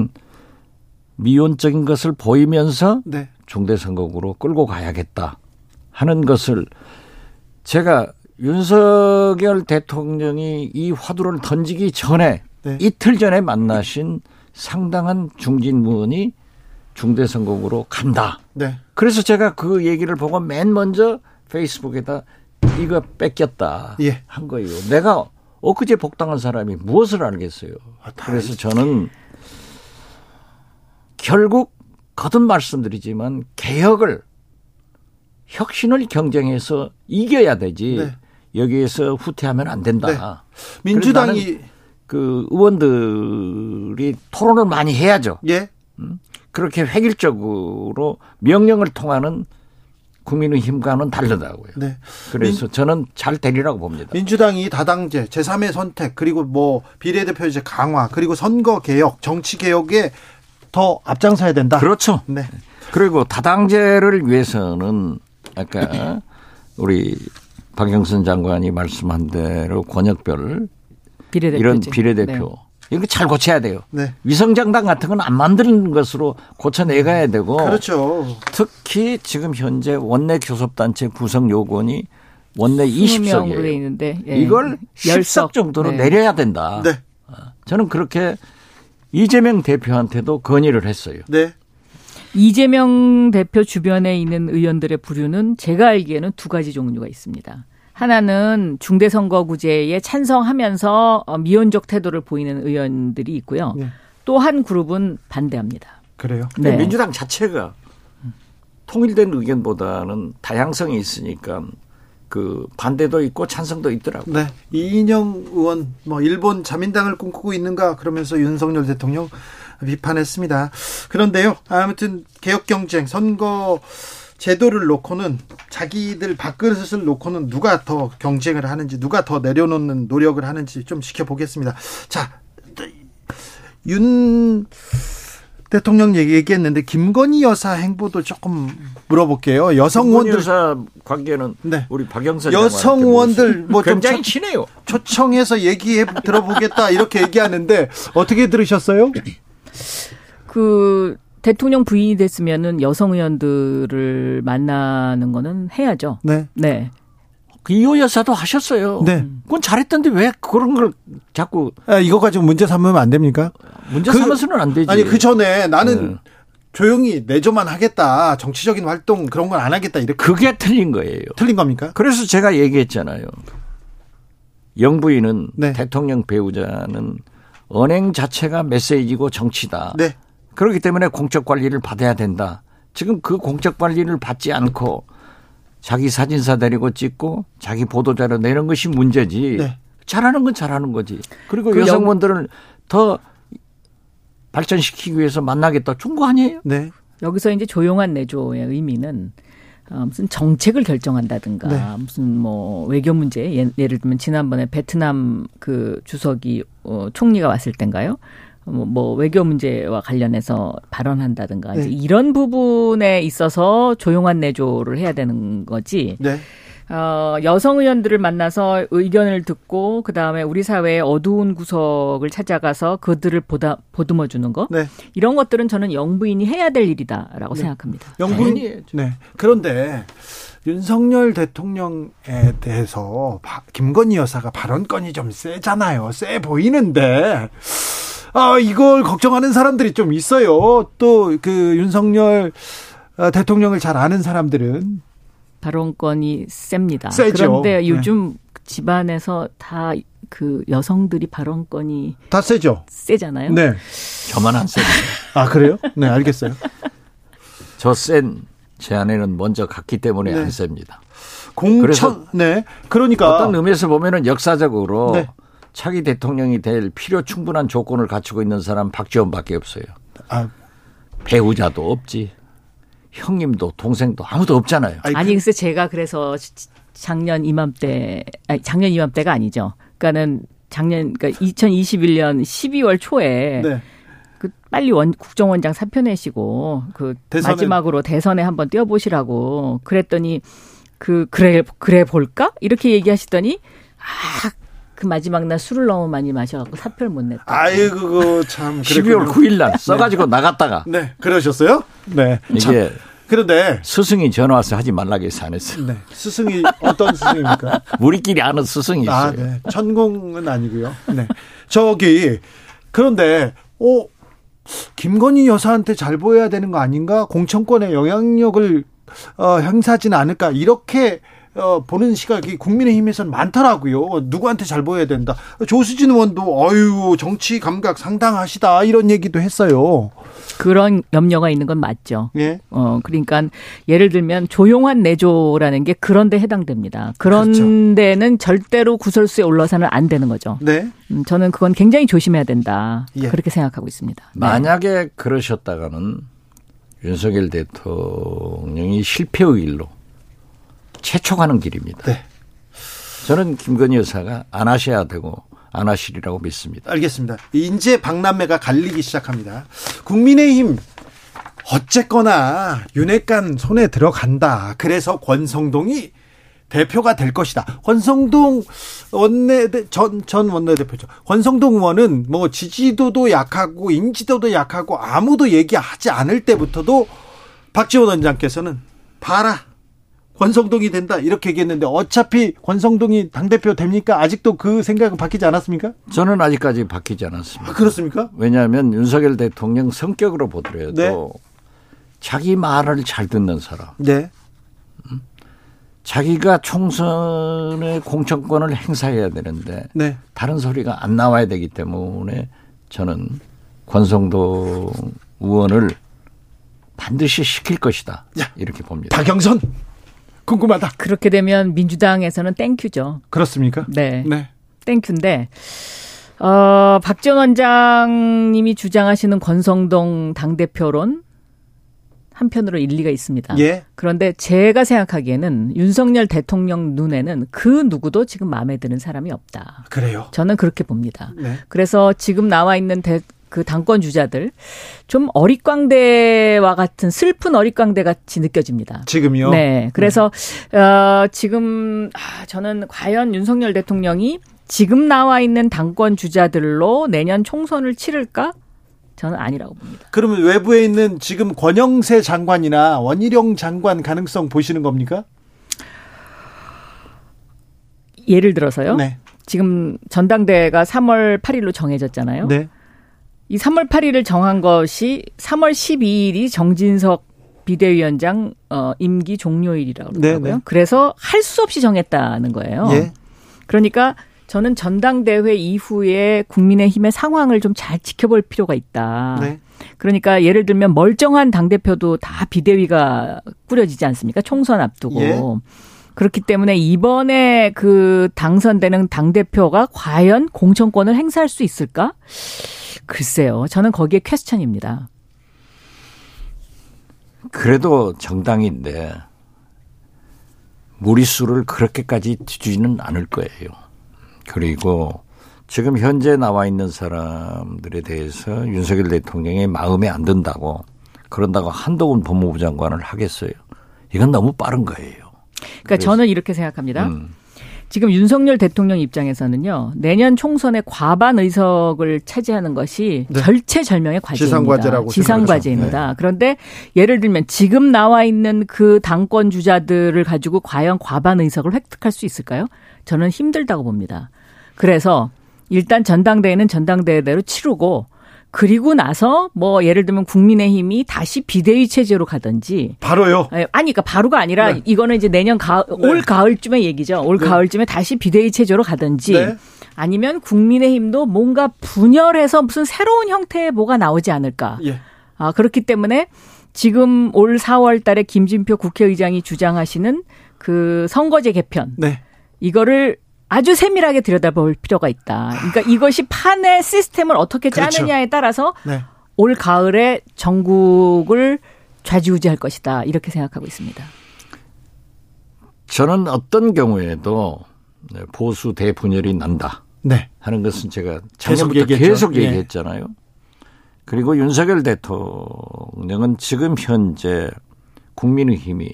미온적인 것을 보이면서 네. 중대선거구로 끌고 가야겠다 하는 것을 제가 윤석열 대통령이 이 화두를 던지기 전에 네. 이틀 전에 만나신 상당한 중진무원이 중대 선거구로 간다. 네. 그래서 제가 그 얘기를 보고 맨 먼저 페이스북에다 이거 뺏겼다 예. 한 거예요. 내가 엊그제 복당한 사람이 무엇을 알겠어요. 아, 그래서 저는 결국 거듭 말씀드리지만 개혁을 혁신을 경쟁해서 이겨야 되지 네. 여기에서 후퇴하면 안 된다. 네. 민주당이 그 의원들이 토론을 많이 해야죠. 예. 음? 그렇게 획일적으로 명령을 통하는 국민의힘과는 다르다고요. 네. 그래서 민, 저는 잘 되리라고 봅니다. 민주당이 다당제, 제3의 선택, 그리고 뭐 비례대표제 강화, 그리고 선거 개혁, 정치 개혁에 더 앞장서야 된다. 그렇죠. 네. 그리고 다당제를 위해서는 아까 우리 박영선 장관이 말씀한 대로 권역별 비례대표 이런 비례대표 네. 이거 잘 고쳐야 돼요. 네. 위성장단 같은 건 안 만드는 것으로 고쳐내가야 되고. 그렇죠. 특히 지금 현재 원내 교섭단체 구성 요건이 원내 20석이에요. 있는데 예. 이걸 10석 정도로 네. 내려야 된다. 네. 어, 저는 그렇게 이재명 대표한테도 건의를 했어요. 네. 이재명 대표 주변에 있는 의원들의 부류는 제가 알기에는 두 가지 종류가 있습니다. 하나는 중대선거구제에 찬성하면서 어, 미온적 태도를 보이는 의원들이 있고요. 네. 또한 그룹은 반대합니다. 그래요? 네. 민주당 자체가 통일된 의견보다는 다양성이 있으니까 그 반대도 있고 찬성도 있더라고요. 네. 이인영 의원 뭐 일본 자민당을 꿈꾸고 있는가 그러면서 윤석열 대통령 비판했습니다. 그런데요. 아무튼 개혁 경쟁 선거 제도를 놓고는 자기들 밥그릇을 놓고는 누가 더 경쟁을 하는지 누가 더 내려놓는 노력을 하는지 좀 지켜보겠습니다. 자, 윤 대통령 얘기했는데 김건희 여사 행보도 조금 물어볼게요. 여성 의원들 여사 관계는 네. 우리 박영선 여성 의원들 뭐 굉장히 친해요. 초청해서 얘기해 들어보겠다 이렇게 얘기하는데 어떻게 들으셨어요? 그 대통령 부인이 됐으면은 여성 의원들을 만나는 거는 해야죠. 네. 네. 그 이호 여사도 하셨어요. 네. 그건 잘했던데 왜 그런 걸 자꾸 아, 이거 가지고 문제 삼으면 안 됩니까? 문제 그, 삼아서는 안 되지. 아니 그 전에 나는 네. 조용히 내조만 하겠다. 정치적인 활동 그런 건 안 하겠다. 이렇게 그게 틀린 거예요. 틀린 겁니까? 그래서 제가 얘기했잖아요. 영부인은 네. 대통령 배우자는 언행 자체가 메시지고 정치다. 네. 그렇기 때문에 공적 관리를 받아야 된다. 지금 그 공적 관리를 받지 않고 자기 사진사 데리고 찍고 자기 보도자료 내는 것이 문제지. 네. 잘하는 건 잘하는 거지. 그리고 그 여성분들을 더 발전시키기 위해서 만나겠다. 준거 아니에요? 네. 여기서 이제 조용한 내조의 의미는 어, 무슨 정책을 결정한다든가 네. 무슨 뭐 외교 문제 예, 예를 들면 지난번에 베트남 그 주석이 어, 총리가 왔을 땐가요? 뭐, 뭐 외교 문제와 관련해서 발언한다든가 네. 이런 부분에 있어서 조용한 내조를 해야 되는 거지. 네. 어, 여성 의원들을 만나서 의견을 듣고 그 다음에 우리 사회의 어두운 구석을 찾아가서 그들을 보다 보듬어 주는 거 네. 이런 것들은 저는 영부인이 해야 될 일이다라고 네. 생각합니다. 영부인 네. 그런데 윤석열 대통령에 대해서 김건희 여사가 발언권이 좀 세잖아요. 세 보이는데 아 이걸 걱정하는 사람들이 좀 있어요. 또 그 윤석열 어, 대통령을 잘 아는 사람들은 발언권이 셉니다. 세죠. 그런데 네. 요즘 네. 집안에서 다 그 여성들이 발언권이 다 세죠. 세잖아요. 네. 저만 안 셉니다. 아 그래요? 네 알겠어요. 저 센 제 아내는 먼저 갔기 때문에 네. 안 셉니다. 공천 네 그러니까 어떤 의미에서 보면은 역사적으로 네. 차기 대통령이 될 필요 충분한 조건을 갖추고 있는 사람 박지원밖에 없어요. 아 배우자도 없지. 형님도 동생도 아무도 없잖아요. 아니, 글쎄 제가 그래서 작년 이맘때 아니 작년 이맘때가 아니죠. 그러니까는 작년 그러니까 2021년 12월 초에 네. 그 빨리 원 국정원장 사표 내시고 그 대선에. 마지막으로 대선에 한번 뛰어보시라고 그랬더니 그 그래 그래 볼까 이렇게 얘기하시더니 아. 그 마지막 날 술을 너무 많이 마셔갖고 사표를 못 냈다. 아이고 참. 12월 9일 날 써가지고 네. 나갔다가. 네, 그러셨어요? 네. 이게 참. 그런데 스승이 전화 와서 하지 말라고 해서 안 했어요. 네. 스승이 어떤 스승입니까? 우리끼리 아는 스승이 아, 있어요. 아, 네. 천공은 아니고요. 네. 저기 그런데 어 김건희 여사한테 잘 보여야 되는 거 아닌가? 공천권의 영향력을 어, 행사하지는 않을까? 이렇게 어, 보는 시각이 국민의힘에서는 많더라고요. 누구한테 잘 보여야 된다. 조수진 의원도 어유 정치 감각 상당하시다 이런 얘기도 했어요. 그런 염려가 있는 건 맞죠. 예. 어 그러니까 예를 들면 조용한 내조라는 게 그런 데 해당됩니다. 그런 그렇죠. 데는 절대로 구설수에 올라서는 안 되는 거죠. 네. 음, 저는 그건 굉장히 조심해야 된다. 예. 그렇게 생각하고 있습니다. 네. 만약에 네. 그러셨다가는 윤석열 대통령이 실패의 일로 최초 가는 길입니다. 네. 저는 김건희 여사가 안 하셔야 되고 안 하시리라고 믿습니다. 알겠습니다. 이제 박남매가 갈리기 시작합니다. 국민의힘 어쨌거나 윤핵관 손에 들어간다. 그래서 권성동이 대표가 될 것이다. 권성동 원내 전, 전 원내대표죠. 권성동 의원은 뭐 지지도도 약하고 인지도도 약하고 아무도 얘기하지 않을 때부터도 박지원 원장께서는 봐라. 권성동이 된다 이렇게 얘기했는데 어차피 권성동이 당 대표 됩니까? 아직도 그 생각은 바뀌지 않았습니까? 저는 아직까지 바뀌지 않았습니다. 아, 그렇습니까? 왜냐하면 윤석열 대통령 성격으로 보더라도 네. 자기 말을 잘 듣는 사람. 네. 음? 자기가 총선의 공천권을 행사해야 되는데 네. 다른 소리가 안 나와야 되기 때문에 저는 권성동 의원을 반드시 시킬 것이다. 야, 이렇게 봅니다. 다경선 궁금하다. 그렇게 되면 민주당에서는 thank you죠. 그렇습니까? 네. 네. thank you인데 어, 박지원 원장님이 주장하시는 권성동 당대표론 한편으로 일리가 있습니다. 예. 그런데 제가 생각하기에는 윤석열 대통령 눈에는 그 누구도 지금 마음에 드는 사람이 없다. 그래요? 저는 그렇게 봅니다. 네. 그래서 지금 나와 있는 대, 그 당권 주자들 좀 어릿광대와 같은 슬픈 어릿광대 같이 느껴집니다. 지금요? 네. 그래서 네. 어 지금 아 저는 과연 윤석열 대통령이 지금 나와 있는 당권 주자들로 내년 총선을 치를까? 저는 아니라고 봅니다. 그러면 외부에 있는 지금 권영세 장관이나 원희룡 장관 가능성 보시는 겁니까? 예를 들어서요. 네. 지금 전당대회가 3월 8일로 정해졌잖아요. 네. 이 3월 8일을 정한 것이 3월 12일이 정진석 비대위원장 어 임기 종료일이라고 그러더라고요. 네, 네. 그래서 할 수 없이 정했다는 거예요. 예. 그러니까 저는 전당대회 이후에 국민의힘의 상황을 좀 잘 지켜볼 필요가 있다. 네. 그러니까 예를 들면 멀쩡한 당대표도 다 비대위가 꾸려지지 않습니까? 총선 앞두고. 예. 그렇기 때문에 이번에 그 당선되는 당대표가 과연 공천권을 행사할 수 있을까? 글쎄요. 저는 거기에 question입니다. 그래도 정당인데 무리수를 그렇게까지 두지는 않을 거예요. 그리고 지금 현재 나와 있는 사람들에 대해서 윤석열 대통령의 마음에 안 든다고 그런다고 한동훈 법무부 장관을 하겠어요. 이건 너무 빠른 거예요. 그러니까 저는 이렇게 생각합니다. 음. 지금 윤석열 대통령 입장에서는요 내년 총선에 과반 의석을 차지하는 것이 네. 절체절명의 과제입니다. 지상과제라고 지상과제입니다. 네. 그런데 예를 들면 지금 나와 있는 그 당권 주자들을 가지고 과연 과반 의석을 획득할 수 있을까요? 저는 힘들다고 봅니다. 그래서 일단 전당대회는 전당대회대로 치르고 그리고 나서 뭐 예를 들면 국민의힘이 다시 비대위 체제로 가든지 바로요? 예, 아니 그러니까 바로가 아니라 네. 이거는 이제 내년 가을 네. 올 가을쯤의 얘기죠. 올 네. 가을쯤에 다시 비대위 체제로 가든지 네. 아니면 국민의힘도 뭔가 분열해서 무슨 새로운 형태의 뭐가 나오지 않을까. 예. 아 그렇기 때문에 지금 올 4월 달에 김진표 국회의장이 주장하시는 그 선거제 개편 네. 이거를 아주 세밀하게 들여다볼 필요가 있다. 그러니까 이것이 판의 시스템을 어떻게 그렇죠. 짜느냐에 따라서 네. 올 가을에 전국을 좌지우지할 것이다. 이렇게 생각하고 있습니다. 저는 어떤 경우에도 보수 대분열이 난다. 네. 하는 것은 제가 작년부터 계속, 계속 예. 얘기했잖아요. 그리고 윤석열 대통령은 지금 현재 국민의힘이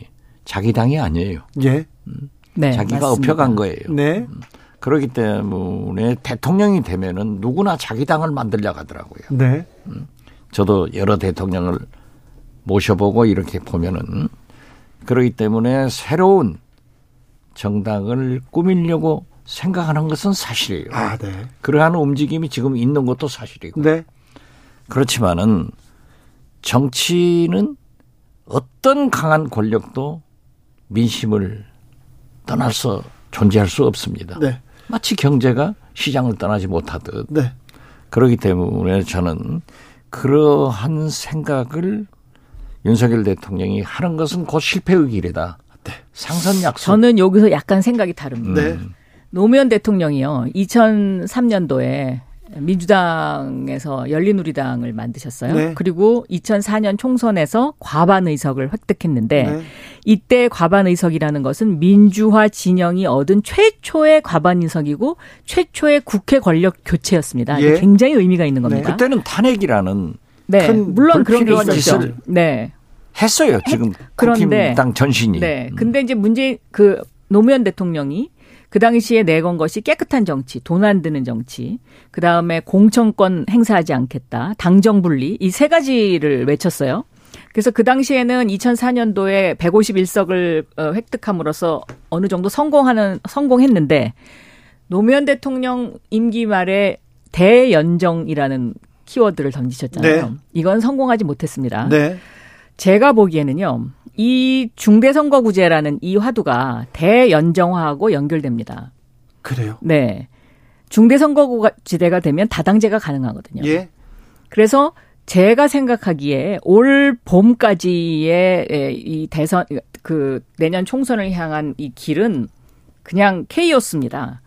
자기 당이 아니에요. 예. 음. 네, 자기가 맞습니다. 업혀간 거예요. 네. 음. 그렇기 때문에 대통령이 되면은 누구나 자기 당을 만들려고 하더라고요. 네. 음. 저도 여러 대통령을 모셔보고 이렇게 보면은 그러기 때문에 새로운 정당을 꾸밀려고 생각하는 것은 사실이에요. 아, 네. 그러한 움직임이 지금 있는 것도 사실이고. 네. 그렇지만은 정치는 어떤 강한 권력도 민심을 떠나서 존재할 수 없습니다. 네. 마치 경제가 시장을 떠나지 못하듯. 네. 그렇기 때문에 저는 그러한 생각을 윤석열 대통령이 하는 것은 곧 실패의 길이다. 네. 상선 약속. 저는 여기서 약간 생각이 다릅니다. 네. 노무현 대통령이요. 2003년도에 민주당에서 열린우리당을 만드셨어요. 네. 그리고 2004년 총선에서 과반 의석을 획득했는데 네. 이때 과반 의석이라는 것은 민주화 진영이 얻은 최초의 과반 의석이고 최초의 국회 권력 교체였습니다. 예. 굉장히 의미가 있는 겁니다. 네. 그때는 탄핵이라는 네. 물론 그런 게 있었죠. 네. 했어요. 지금 그런데 당 전신이. 네. 근데 이제 문제 그 노무현 대통령이 그 당시에 내건 것이 깨끗한 정치, 돈 안 드는 정치, 그 다음에 공천권 행사하지 않겠다, 당정 분리 이 세 가지를 외쳤어요. 그래서 그 당시에는 2004년도에 151석을 어, 획득함으로써 어느 정도 성공하는 성공했는데 노무현 대통령 임기 말에 대연정이라는 키워드를 던지셨잖아요. 네. 이건 성공하지 못했습니다. 네. 제가 보기에는요. 이 중대선거구제라는 이 화두가 대연정화하고 연결됩니다. 그래요? 네. 중대선거구제가 되면 다당제가 가능하거든요. 예. 그래서 제가 생각하기에 올 봄까지의 이 대선 그 내년 총선을 향한 이 길은 그냥 케이오스입니다.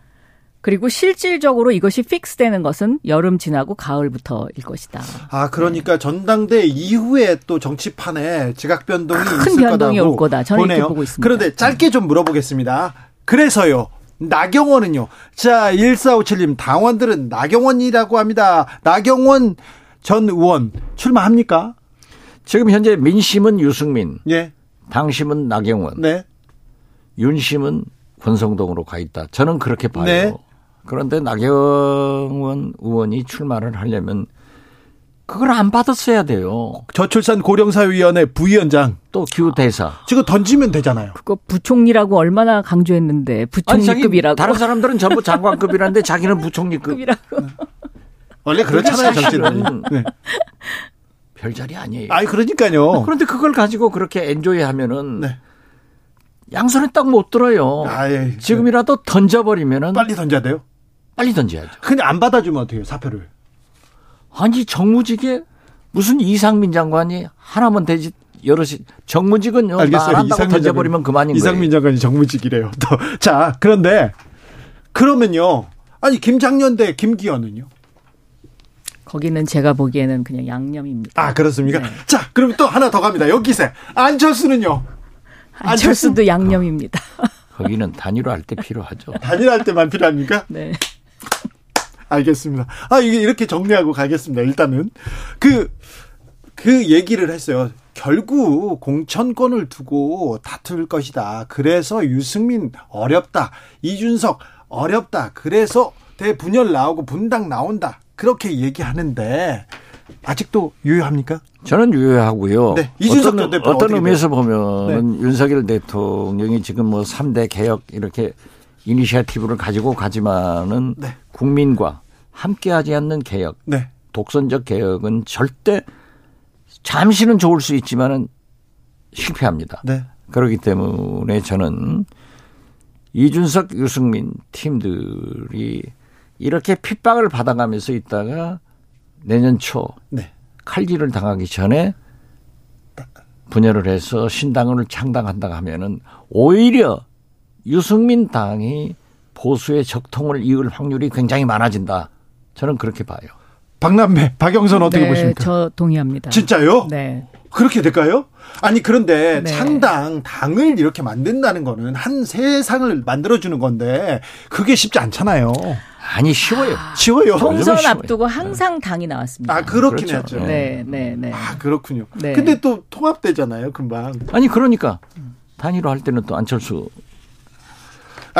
그리고 실질적으로 이것이 픽스되는 것은 여름 지나고 가을부터일 것이다. 아 그러니까 네. 전당대 이후에 또 정치판에 지각 변동이 큰 있을 변동이 올 거다. 저는 보네요. 이렇게 보고 있습니다. 그런데 짧게 좀 물어보겠습니다. 그래서요. 나경원은요. 자, 1457님, 당원들은 나경원이라고 합니다. 나경원 전 의원 출마합니까? 지금 현재 민심은 유승민. 예. 당심은 나경원. 네. 윤심은 권성동으로 가 있다. 저는 그렇게 봐요. 네. 그런데 나경원 의원이 출마를 하려면 그걸 안 받았어야 돼요. 저출산 고령사위원회 부위원장 또 기후대사 지금 던지면 되잖아요. 그거 부총리라고 얼마나 강조했는데 부총리급이라고. 다른 사람들은 전부 장관급이라는데 자기는 부총리급이라고. 원래 그렇잖아요, 정치는. 네. 별자리 아니에요. 아니 그러니까요. 그런데 그걸 가지고 그렇게 엔조이 하면은 네. 양손에 딱 못 들어요. 아, 예. 지금이라도 던져버리면은 빨리 던져야 돼요. 빨리 던져야죠. 근데 안 받아주면 어떻게 해요, 사표를? 아니, 정무직에 무슨 이상민 장관이 하나만 되지 여럿이 정무직은요. 알겠어요. 이상민 던져버리면 그만인 이상민 거예요. 장관이 정무직이래요. 또. 자, 그런데 그러면요. 아니, 김장년 대 김기현은요? 거기는 제가 보기에는 그냥 양념입니다. 아, 그렇습니까? 네. 자, 그럼 또 하나 더 갑니다. 여기세. 안철수는요? 안철수도 안철수? 양념입니다. 거기는 단일화 할 때 필요하죠. 단일화 할 때만 필요합니까? 네. 알겠습니다. 아, 이게 이렇게 정리하고 가겠습니다. 일단은. 그, 그 얘기를 했어요. 결국 공천권을 두고 다툴 것이다. 그래서 유승민 어렵다. 이준석 어렵다. 그래서 대분열 나오고 분당 나온다. 그렇게 얘기하는데 아직도 유효합니까? 저는 유효하고요. 네. 이준석 어떤, 어떤 의미에서 보면 네. 윤석열 대통령이 지금 뭐 3대 개혁 이렇게 이니시아티브를 가지고 가지만은 네. 국민과 함께하지 않는 개혁, 네. 독선적 개혁은 절대 잠시는 좋을 수 있지만은 실패합니다. 네. 그렇기 때문에 저는 이준석, 유승민 팀들이 이렇게 핍박을 받아가면서 있다가 내년 초 네. 칼질을 당하기 전에 분열을 해서 신당을 창당한다 하면은 오히려 유승민 당이 보수의 적통을 이을 확률이 굉장히 많아진다. 저는 그렇게 봐요. 박남매, 박영선 어떻게 네, 보십니까? 저 동의합니다. 진짜요? 네. 그렇게 될까요? 아니 그런데 네. 창당 당을 이렇게 만든다는 거는 한 세상을 만들어주는 건데 그게 쉽지 않잖아요. 아니 쉬워요. 아, 쉬워요. 총선 앞두고 항상 당이 나왔습니다. 아 그렇긴 그렇죠. 했죠. 네, 네, 네. 아 그렇군요. 네. 근데 또 통합되잖아요, 금방. 아니 그러니까 단일화 할 때는 또 안철수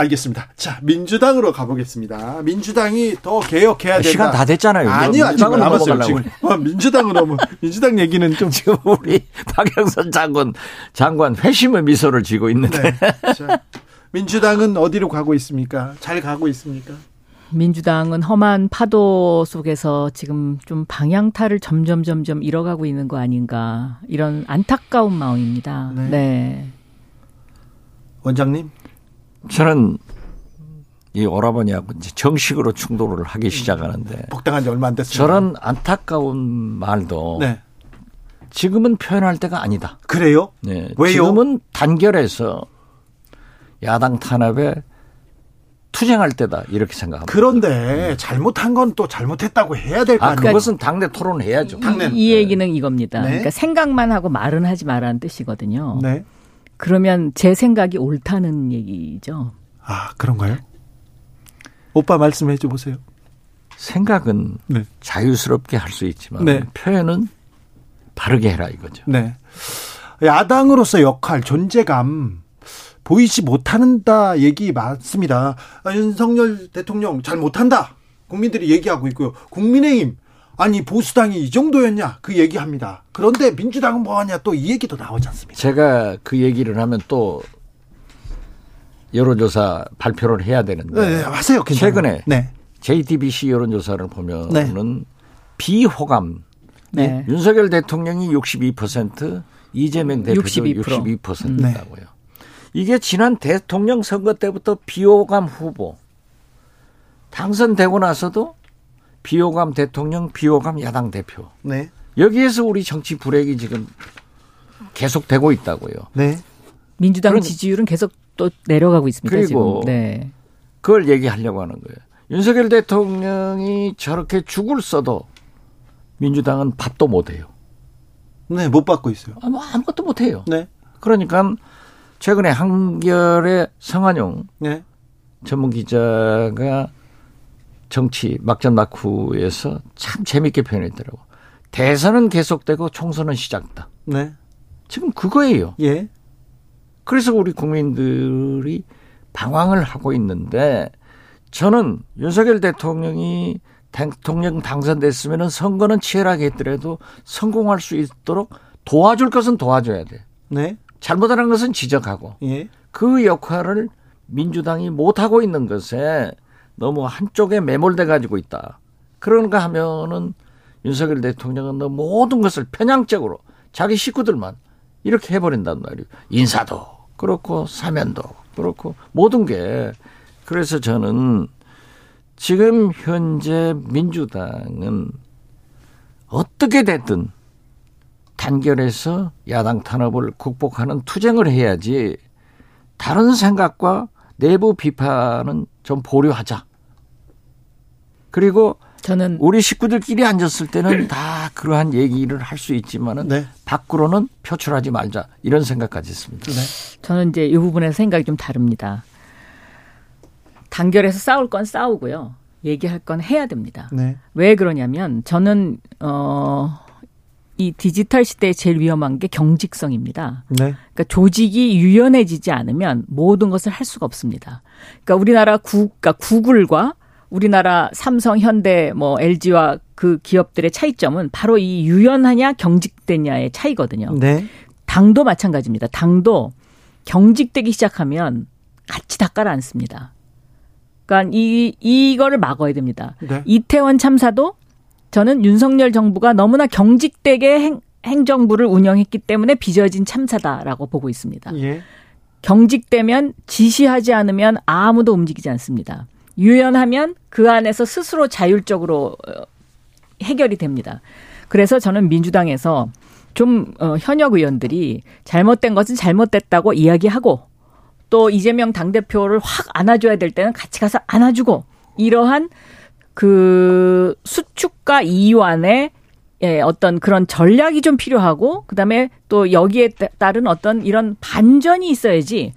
알겠습니다. 자, 민주당으로 가보겠습니다. 민주당이 더 개혁해야 된다. 시간 다 됐잖아요. 아니요, 아직 남았어요. 지금. 어, 민주당으로 뭐 민주당 얘기는 좀 지금 우리 박영선 장관 장관 회심의 미소를 지고 있는데. 네. 자, 민주당은 어디로 가고 있습니까? 잘 가고 있습니까? 민주당은 험한 파도 속에서 지금 좀 방향타를 점점 점점 잃어가고 있는 거 아닌가 이런 안타까운 마음입니다. 네. 네. 원장님? 저는 이 오라버니하고 이제 정식으로 충돌을 하기 시작하는데 복당한 지 얼마 안 됐어요. 저런 안타까운 말도 네. 지금은 표현할 때가 아니다. 그래요? 네. 왜요? 지금은 단결해서 야당 탄압에 투쟁할 때다 이렇게 생각합니다. 그런데 네. 잘못한 건 또 잘못했다고 해야 될거 아, 아니에요? 그것은 당내 토론을 해야죠. 당내. 이, 이 얘기는 이겁니다. 네. 그러니까 생각만 하고 말은 하지 말라는 뜻이거든요. 네. 그러면 제 생각이 옳다는 얘기죠. 아, 그런가요? 오빠 말씀해 줘 보세요. 생각은 네. 자유스럽게 할 수 있지만 네. 표현은 바르게 해라 이거죠. 네. 야당으로서 역할, 존재감 보이지 못한다 얘기 맞습니다. 아, 윤석열 대통령 잘 못한다. 국민들이 얘기하고 있고요. 국민의힘 아니 보수당이 이 정도였냐 그 얘기합니다. 그런데 민주당은 뭐하냐 또 이 얘기도 나오지 않습니까? 제가 그 얘기를 하면 또 여론조사 발표를 해야 되는데 네, 네 하세요. 괜찮아요. 최근에 네. JTBC 여론조사를 보면은 네. 비호감 네. 윤석열 대통령이 62% 이재명 대표도 62%. 62%다고요. 네. 이게 지난 대통령 선거 때부터 비호감 후보 당선되고 나서도 비호감 대통령, 비호감 야당 대표. 네. 여기에서 우리 정치 불행이 지금 계속되고 있다고요. 네. 민주당 그런, 지지율은 계속 또 내려가고 있습니다. 그리고 지금. 네. 그걸 얘기하려고 하는 거예요. 윤석열 대통령이 저렇게 죽을 써도 민주당은 밥도 못 해요. 네, 못 받고 있어요. 아무, 아무것도 못 해요. 네. 그러니까 최근에 한결의 성한용 네. 전문 기자가 정치 막전 막후에서 참 재밌게 표현했더라고. 대선은 계속되고 총선은 시작다. 네. 지금 그거예요. 예. 그래서 우리 국민들이 방황을 하고 있는데 저는 윤석열 대통령이 대통령 당선됐으면 선거는 치열하게 했더라도 성공할 수 있도록 도와줄 것은 도와줘야 돼. 네. 잘못하는 것은 지적하고 예. 그 역할을 민주당이 못하고 있는 것에 너무 한쪽에 매몰돼 가지고 있다. 그런가 하면은 윤석열 대통령은 너 모든 것을 편향적으로 자기 식구들만 이렇게 해버린단 말이에요. 인사도 그렇고 사면도 그렇고 모든 게 그래서 저는 지금 현재 민주당은 어떻게 됐든 단결해서 야당 탄압을 극복하는 투쟁을 해야지 다른 생각과 내부 비판은 좀 보류하자. 그리고 저는 우리 식구들끼리 앉았을 때는 다 그러한 얘기를 할 수 있지만은 네. 밖으로는 표출하지 말자 이런 생각까지 있습니다. 네. 저는 이제 이 부분에서 생각이 좀 다릅니다. 단결해서 싸울 건 싸우고요. 얘기할 건 해야 됩니다. 네. 왜 그러냐면 저는 어. 이 디지털 시대에 제일 위험한 게 경직성입니다. 네. 그러니까 조직이 유연해지지 않으면 모든 것을 할 수가 없습니다. 그러니까 우리나라 구, 그러니까 구글과 우리나라 삼성, 현대, 뭐 LG와 그 기업들의 차이점은 바로 이 유연하냐 경직되냐의 차이거든요. 네. 당도 마찬가지입니다. 당도 경직되기 시작하면 같이 다 깔아앉습니다. 그러니까 이 이거를 막아야 됩니다. 네. 이태원 참사도 저는 윤석열 정부가 너무나 경직되게 행, 행정부를 운영했기 때문에 빚어진 참사다라고 보고 있습니다. 예. 경직되면 지시하지 않으면 아무도 움직이지 않습니다. 유연하면 그 안에서 스스로 자율적으로 어, 해결이 됩니다. 그래서 저는 민주당에서 좀 어, 현역 의원들이 잘못된 것은 잘못됐다고 이야기하고 또 이재명 당대표를 확 안아줘야 될 때는 같이 가서 안아주고 이러한 그 수축과 이완의 예, 어떤 그런 전략이 좀 필요하고 그다음에 또 여기에 따른 어떤 이런 반전이 있어야지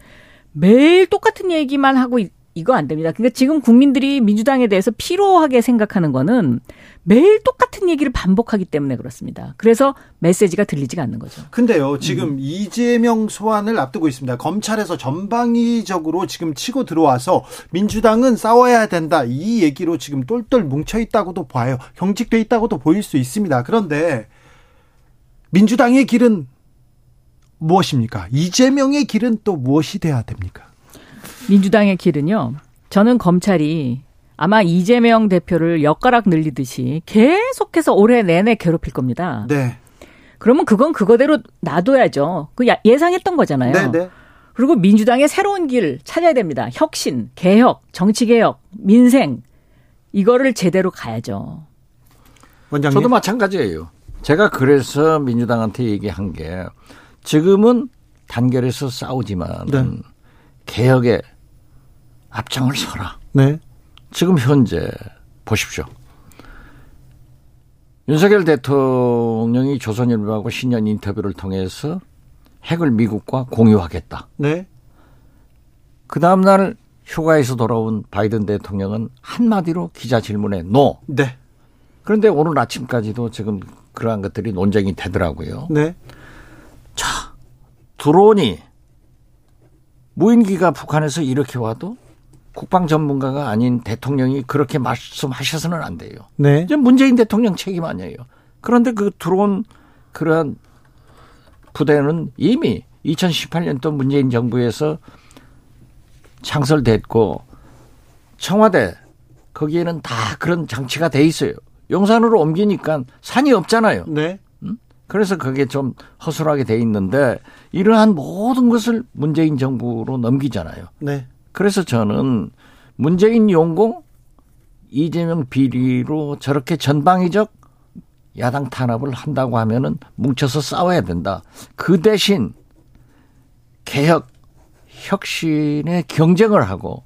매일 똑같은 얘기만 하고 이거 안 됩니다. 그러니까 지금 국민들이 민주당에 대해서 피로하게 생각하는 거는 매일 똑같은 얘기를 반복하기 때문에 그렇습니다. 그래서 메시지가 들리지가 않는 거죠. 근데요, 지금 음. 이재명 소환을 앞두고 있습니다. 검찰에서 전방위적으로 지금 치고 들어와서 민주당은 싸워야 된다. 이 얘기로 지금 똘똘 뭉쳐 있다고도 봐요. 경직돼 있다고도 보일 수 있습니다. 그런데 민주당의 길은 무엇입니까? 이재명의 길은 또 무엇이 돼야 됩니까? 민주당의 길은요. 저는 검찰이 아마 이재명 대표를 엿가락 늘리듯이 계속해서 올해 내내 괴롭힐 겁니다. 네. 그러면 그건 그거대로 놔둬야죠. 그 예상했던 거잖아요. 네, 네. 그리고 민주당의 새로운 길 찾아야 됩니다. 혁신, 개혁, 정치 개혁, 민생 이거를 제대로 가야죠. 원장님. 저도 마찬가지예요. 제가 그래서 민주당한테 얘기한 게 지금은 단결해서 싸우지만 네. 개혁에 앞장을 서라. 네. 지금 현재 보십시오. 윤석열 대통령이 조선일보하고 신년 인터뷰를 통해서 핵을 미국과 공유하겠다. 네. 그 다음날 휴가에서 돌아온 바이든 대통령은 한마디로 기자 질문에 노. 네. 그런데 오늘 아침까지도 지금 그러한 것들이 논쟁이 되더라고요. 네. 자, 드론이 무인기가 북한에서 이렇게 와도 국방 전문가가 아닌 대통령이 그렇게 말씀하셔서는 안 돼요. 네. 이제 문재인 대통령 책임 아니에요. 그런데 그 들어온 그러한 부대는 이미 2018년도 문재인 정부에서 창설됐고 청와대 거기에는 다 그런 장치가 돼 있어요. 용산으로 옮기니까 산이 없잖아요. 네. 그래서 그게 좀 허술하게 돼 있는데 이러한 모든 것을 문재인 정부로 넘기잖아요. 네. 그래서 저는 문재인 용공 이재명 비리로 저렇게 전방위적 야당 탄압을 한다고 하면은 뭉쳐서 싸워야 된다. 그 대신 개혁, 혁신의 경쟁을 하고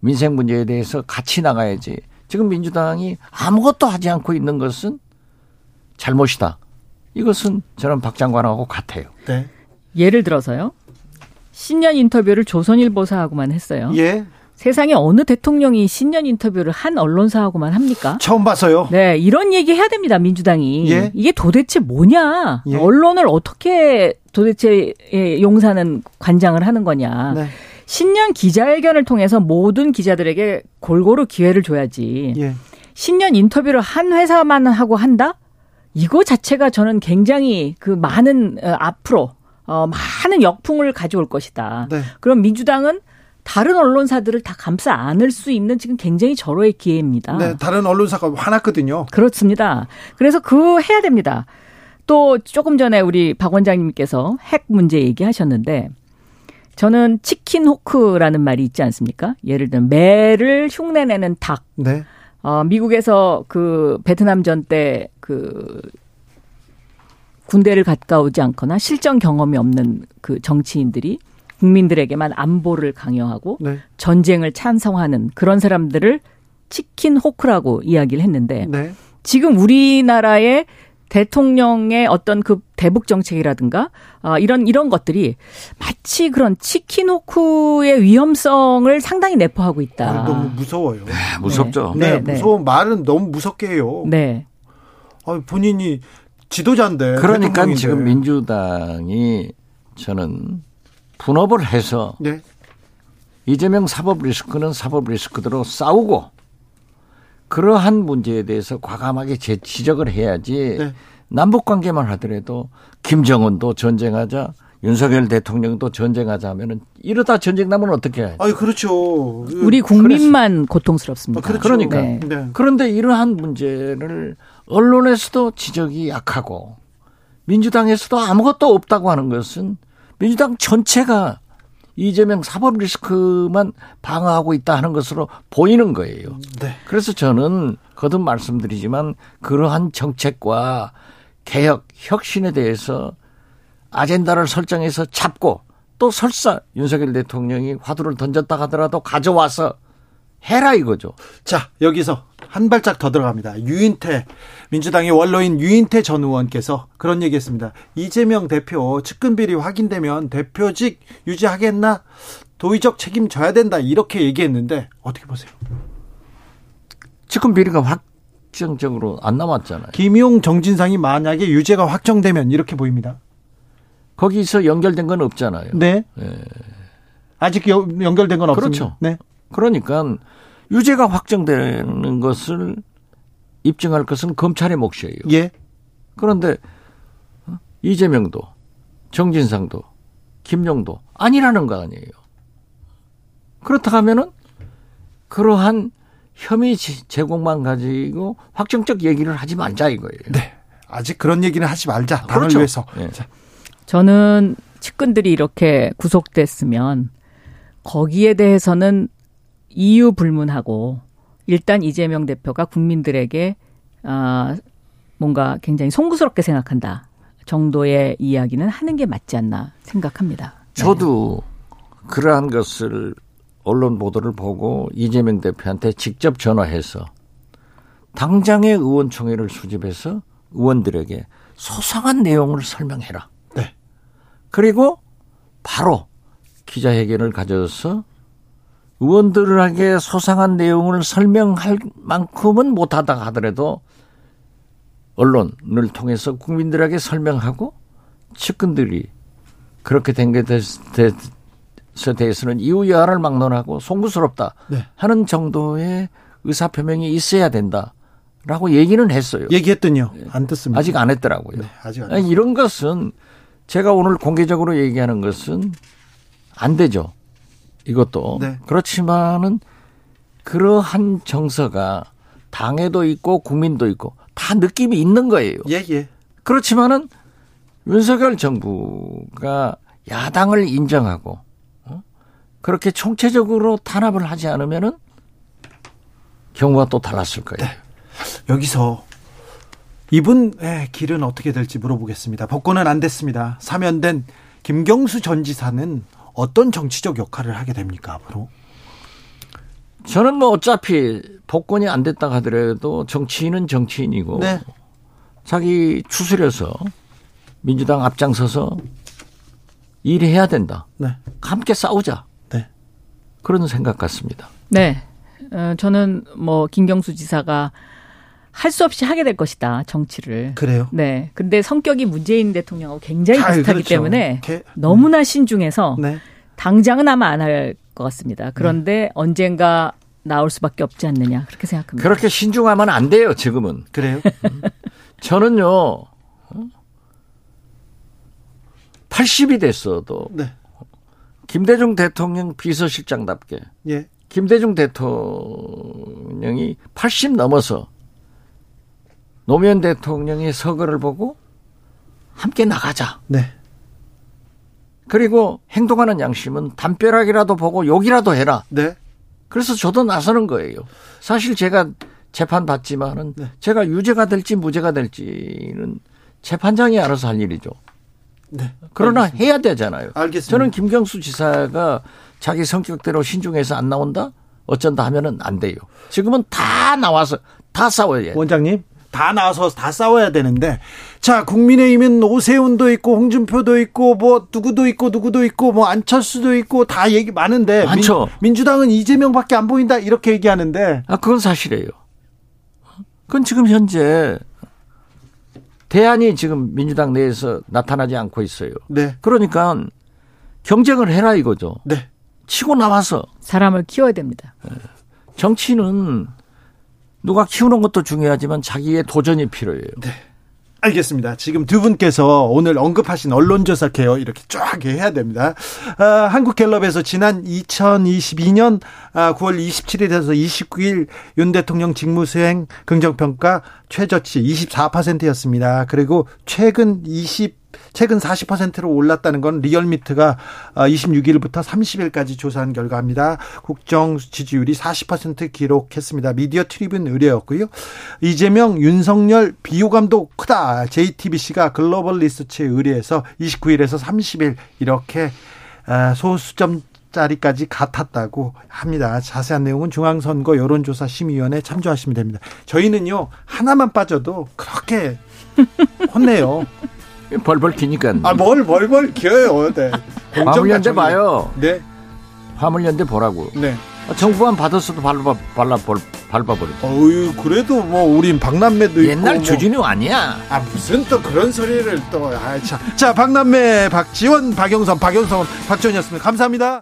민생 문제에 대해서 같이 나가야지. 지금 민주당이 아무것도 하지 않고 있는 것은 잘못이다. 이것은 저는 박 장관하고 같아요. 네. 예를 들어서요. 신년 인터뷰를 조선일보사하고만 했어요. 예. 세상에 어느 대통령이 신년 인터뷰를 한 언론사하고만 합니까? 처음 봤어요. 네, 이런 얘기 해야 됩니다, 민주당이. 예? 이게 도대체 뭐냐? 예? 언론을 어떻게 도대체 예, 용사는 관장을 하는 거냐? 네. 신년 기자회견을 통해서 모든 기자들에게 골고루 기회를 줘야지. 예. 신년 인터뷰를 한 회사만 하고 한다? 이거 자체가 저는 굉장히 그 많은 어, 앞으로 어, 많은 역풍을 가져올 것이다. 네. 그럼 민주당은 다른 언론사들을 다 감싸 안을 수 있는 지금 굉장히 절호의 기회입니다. 네, 다른 언론사가 화났거든요. 그렇습니다. 그래서 그 해야 됩니다. 또 조금 전에 우리 박 원장님께서 핵 문제 얘기하셨는데 저는 치킨 호크라는 말이 있지 않습니까? 예를 들면 매를 흉내내는 닭. 네. 어, 미국에서 그 베트남 전 때 그 군대를 갔다 오지 않거나 실전 경험이 없는 그 정치인들이 국민들에게만 안보를 강요하고 네. 전쟁을 찬성하는 그런 사람들을 치킨 호크라고 이야기를 했는데 네. 지금 우리나라의 대통령의 어떤 그 대북 정책이라든가 아, 이런 이런 것들이 마치 그런 치킨 호크의 위험성을 상당히 내포하고 있다. 아, 너무 무서워요. 네, 무섭죠. 네, 네, 네. 무서운 말은 너무 무섭게 해요. 네. 아, 본인이 지도자인데. 그러니까 대통령인데. 지금 민주당이 저는 분업을 해서 네. 이재명 사법 리스크는 사법 리스크대로 싸우고 그러한 문제에 대해서 과감하게 지적을 해야지 네. 남북 관계만 하더라도 김정은도 전쟁하자 윤석열 대통령도 전쟁하자 하면은 이러다 전쟁 나면 어떻게 해? 아, 그렇죠. 우리 국민만 그래서. 고통스럽습니다. 아, 그렇죠. 그러니까 네. 네. 그런데 이러한 문제를 언론에서도 지적이 약하고 민주당에서도 아무것도 없다고 하는 것은 민주당 전체가 이재명 사법 리스크만 방어하고 있다 하는 것으로 보이는 거예요. 네. 그래서 저는 거듭 말씀드리지만 그러한 정책과 개혁, 혁신에 대해서 아젠다를 설정해서 잡고 또 설사 윤석열 대통령이 화두를 던졌다 하더라도 가져와서 해라 이거죠. 자, 여기서 한 발짝 더 들어갑니다. 유인태 민주당의 원로인 유인태 전 의원께서 그런 얘기했습니다. 이재명 대표 측근 비리 확인되면 대표직 유지하겠나? 도의적 책임 져야 된다 이렇게 얘기했는데 어떻게 보세요? 측근 비리가 확정적으로 안 남았잖아요. 김용 정진상이 만약에 유죄가 확정되면 이렇게 보입니다. 거기서 연결된 건 없잖아요. 네. 네. 아직 연결된 건 없습니다. 그렇죠. 네. 그러니까 유죄가 확정되는 것을 입증할 것은 검찰의 몫이에요. 예. 그런데 어? 이재명도 정진상도 김용도 아니라는 거 아니에요. 그렇다 하면은 그러한 혐의 제공만 가지고 확정적 얘기를 하지 말자 이거예요. 네. 아직 그런 얘기는 하지 말자. 당을 그렇죠. 위해서. 네. 저는 측근들이 이렇게 구속됐으면 거기에 대해서는 이유 불문하고 일단 이재명 대표가 국민들에게 아 뭔가 굉장히 송구스럽게 생각한다 정도의 이야기는 하는 게 맞지 않나 생각합니다. 네. 저도 그러한 것을 언론 보도를 보고 이재명 대표한테 직접 전화해서 당장의 의원총회를 수집해서 의원들에게 소상한 내용을 설명해라. 네. 그리고 바로 기자회견을 가져서 의원들에게 소상한 내용을 설명할 만큼은 못하다 하더라도 언론을 통해서 국민들에게 설명하고 측근들이 그렇게 된 것에 대해서는 이후 여하를 막론하고 송구스럽다 네. 하는 정도의 의사 표명이 있어야 된다 라고 얘기는 했어요. 얘기했더니요. 안 듣습니다. 아직 안 했더라고요. 네, 아직 안 아니, 이런 것은 제가 오늘 공개적으로 얘기하는 것은 안 되죠. 이것도 네. 그렇지만은 그러한 정서가 당에도 있고 국민도 있고 다 느낌이 있는 거예요. 예, 예. 그렇지만은 윤석열 정부가 야당을 인정하고 어? 그렇게 총체적으로 탄압을 하지 않으면은 경우가 또 달랐을 거예요. 네. 여기서 이분의 길은 어떻게 될지 물어보겠습니다. 복권은 안 됐습니다. 사면된 김경수 전 지사는 어떤 정치적 역할을 하게 됩니까 앞으로? 저는 뭐 어차피 복권이 안 됐다 하더라도 정치인은 정치인이고 네. 자기 추스려서 민주당 앞장서서 일해야 된다. 네. 함께 싸우자. 네. 그런 생각 같습니다. 네. 어, 저는 뭐 김경수 지사가 할 수 없이 하게 될 것이다 정치를. 그래요? 네. 근데 성격이 문재인 대통령하고 굉장히 아, 비슷하기 그렇죠. 때문에 개, 너무나 신중해서 네. 당장은 아마 안 할 것 같습니다. 그런데 네. 언젠가 나올 수밖에 없지 않느냐 그렇게 생각합니다. 그렇게 신중하면 안 돼요. 지금은. 그래요? 저는요. 80이 됐어도 네. 김대중 대통령 비서실장답게 예. 김대중 대통령이 80 넘어서 노무현 대통령의 서거를 보고 함께 나가자. 네. 그리고 행동하는 양심은 담벼락이라도 보고 욕이라도 해라. 네. 그래서 저도 나서는 거예요. 사실 제가 재판 받지만은 네. 제가 유죄가 될지 무죄가 될지는 재판장이 알아서 할 일이죠. 네. 그러나 알겠습니다. 해야 되잖아요. 알겠습니다. 저는 김경수 지사가 자기 성격대로 신중해서 안 나온다? 어쩐다 하면은 안 돼요. 지금은 다 나와서 다 싸워야 돼요. 원장님, 다 나와서 다 싸워야 되는데 자 국민의힘은 오세훈도 있고 홍준표도 있고 뭐 누구도 있고 누구도 있고 뭐 안철수도 있고 다 얘기 많은데 많죠. 민, 주당은 이재명밖에 안 보인다 이렇게 얘기하는데 아 그건 사실이에요. 그건 지금 현재 대안이 지금 민주당 내에서 나타나지 않고 있어요. 네. 그러니까 경쟁을 해라 이거죠. 네. 치고 나와서 사람을 키워야 됩니다. 정치는 누가 키우는 것도 중요하지만 자기의 도전이 필요해요. 네. 알겠습니다. 지금 두 분께서 오늘 언급하신 언론조사 개요 이렇게 쫙 해야 됩니다. 아, 한국갤럽에서 지난 2022년 아, 9월 27일에서 29일 윤 대통령 직무수행 긍정평가 최저치 24%였습니다. 그리고 최근 20 최근 40%로 올랐다는 건 리얼미트가 26일부터 어, 30일까지 조사한 결과입니다. 국정 지지율이 40% 기록했습니다. 미디어 트리뷴 의뢰였고요. 이재명, 윤석열 비호감도 크다. JTBC가 글로벌 리서치에 의뢰해서 29일에서 30일 이렇게 어, 소수점 짜리까지 같았다고 합니다. 자세한 내용은 중앙선거 여론조사 심의위원회 참조하시면 됩니다. 저희는요 하나만 빠져도 그렇게 혼내요. 벌벌 기니까. 아, 뭘 벌벌 기어요. 네. 화물연대 봐요. 네. 화물연대 보라고. 네. 아, 정부안 받았어도 밟아, 발라, 밟아버려. 어유 그래도 뭐, 우린 박남매도 옛날 있고. 주진우 뭐. 아니야. 아, 무슨 또 그런 소리를 또. 아, 자, 자, 박남매, 박지원, 박영선, 박영선, 박지원이었습니다. 감사합니다.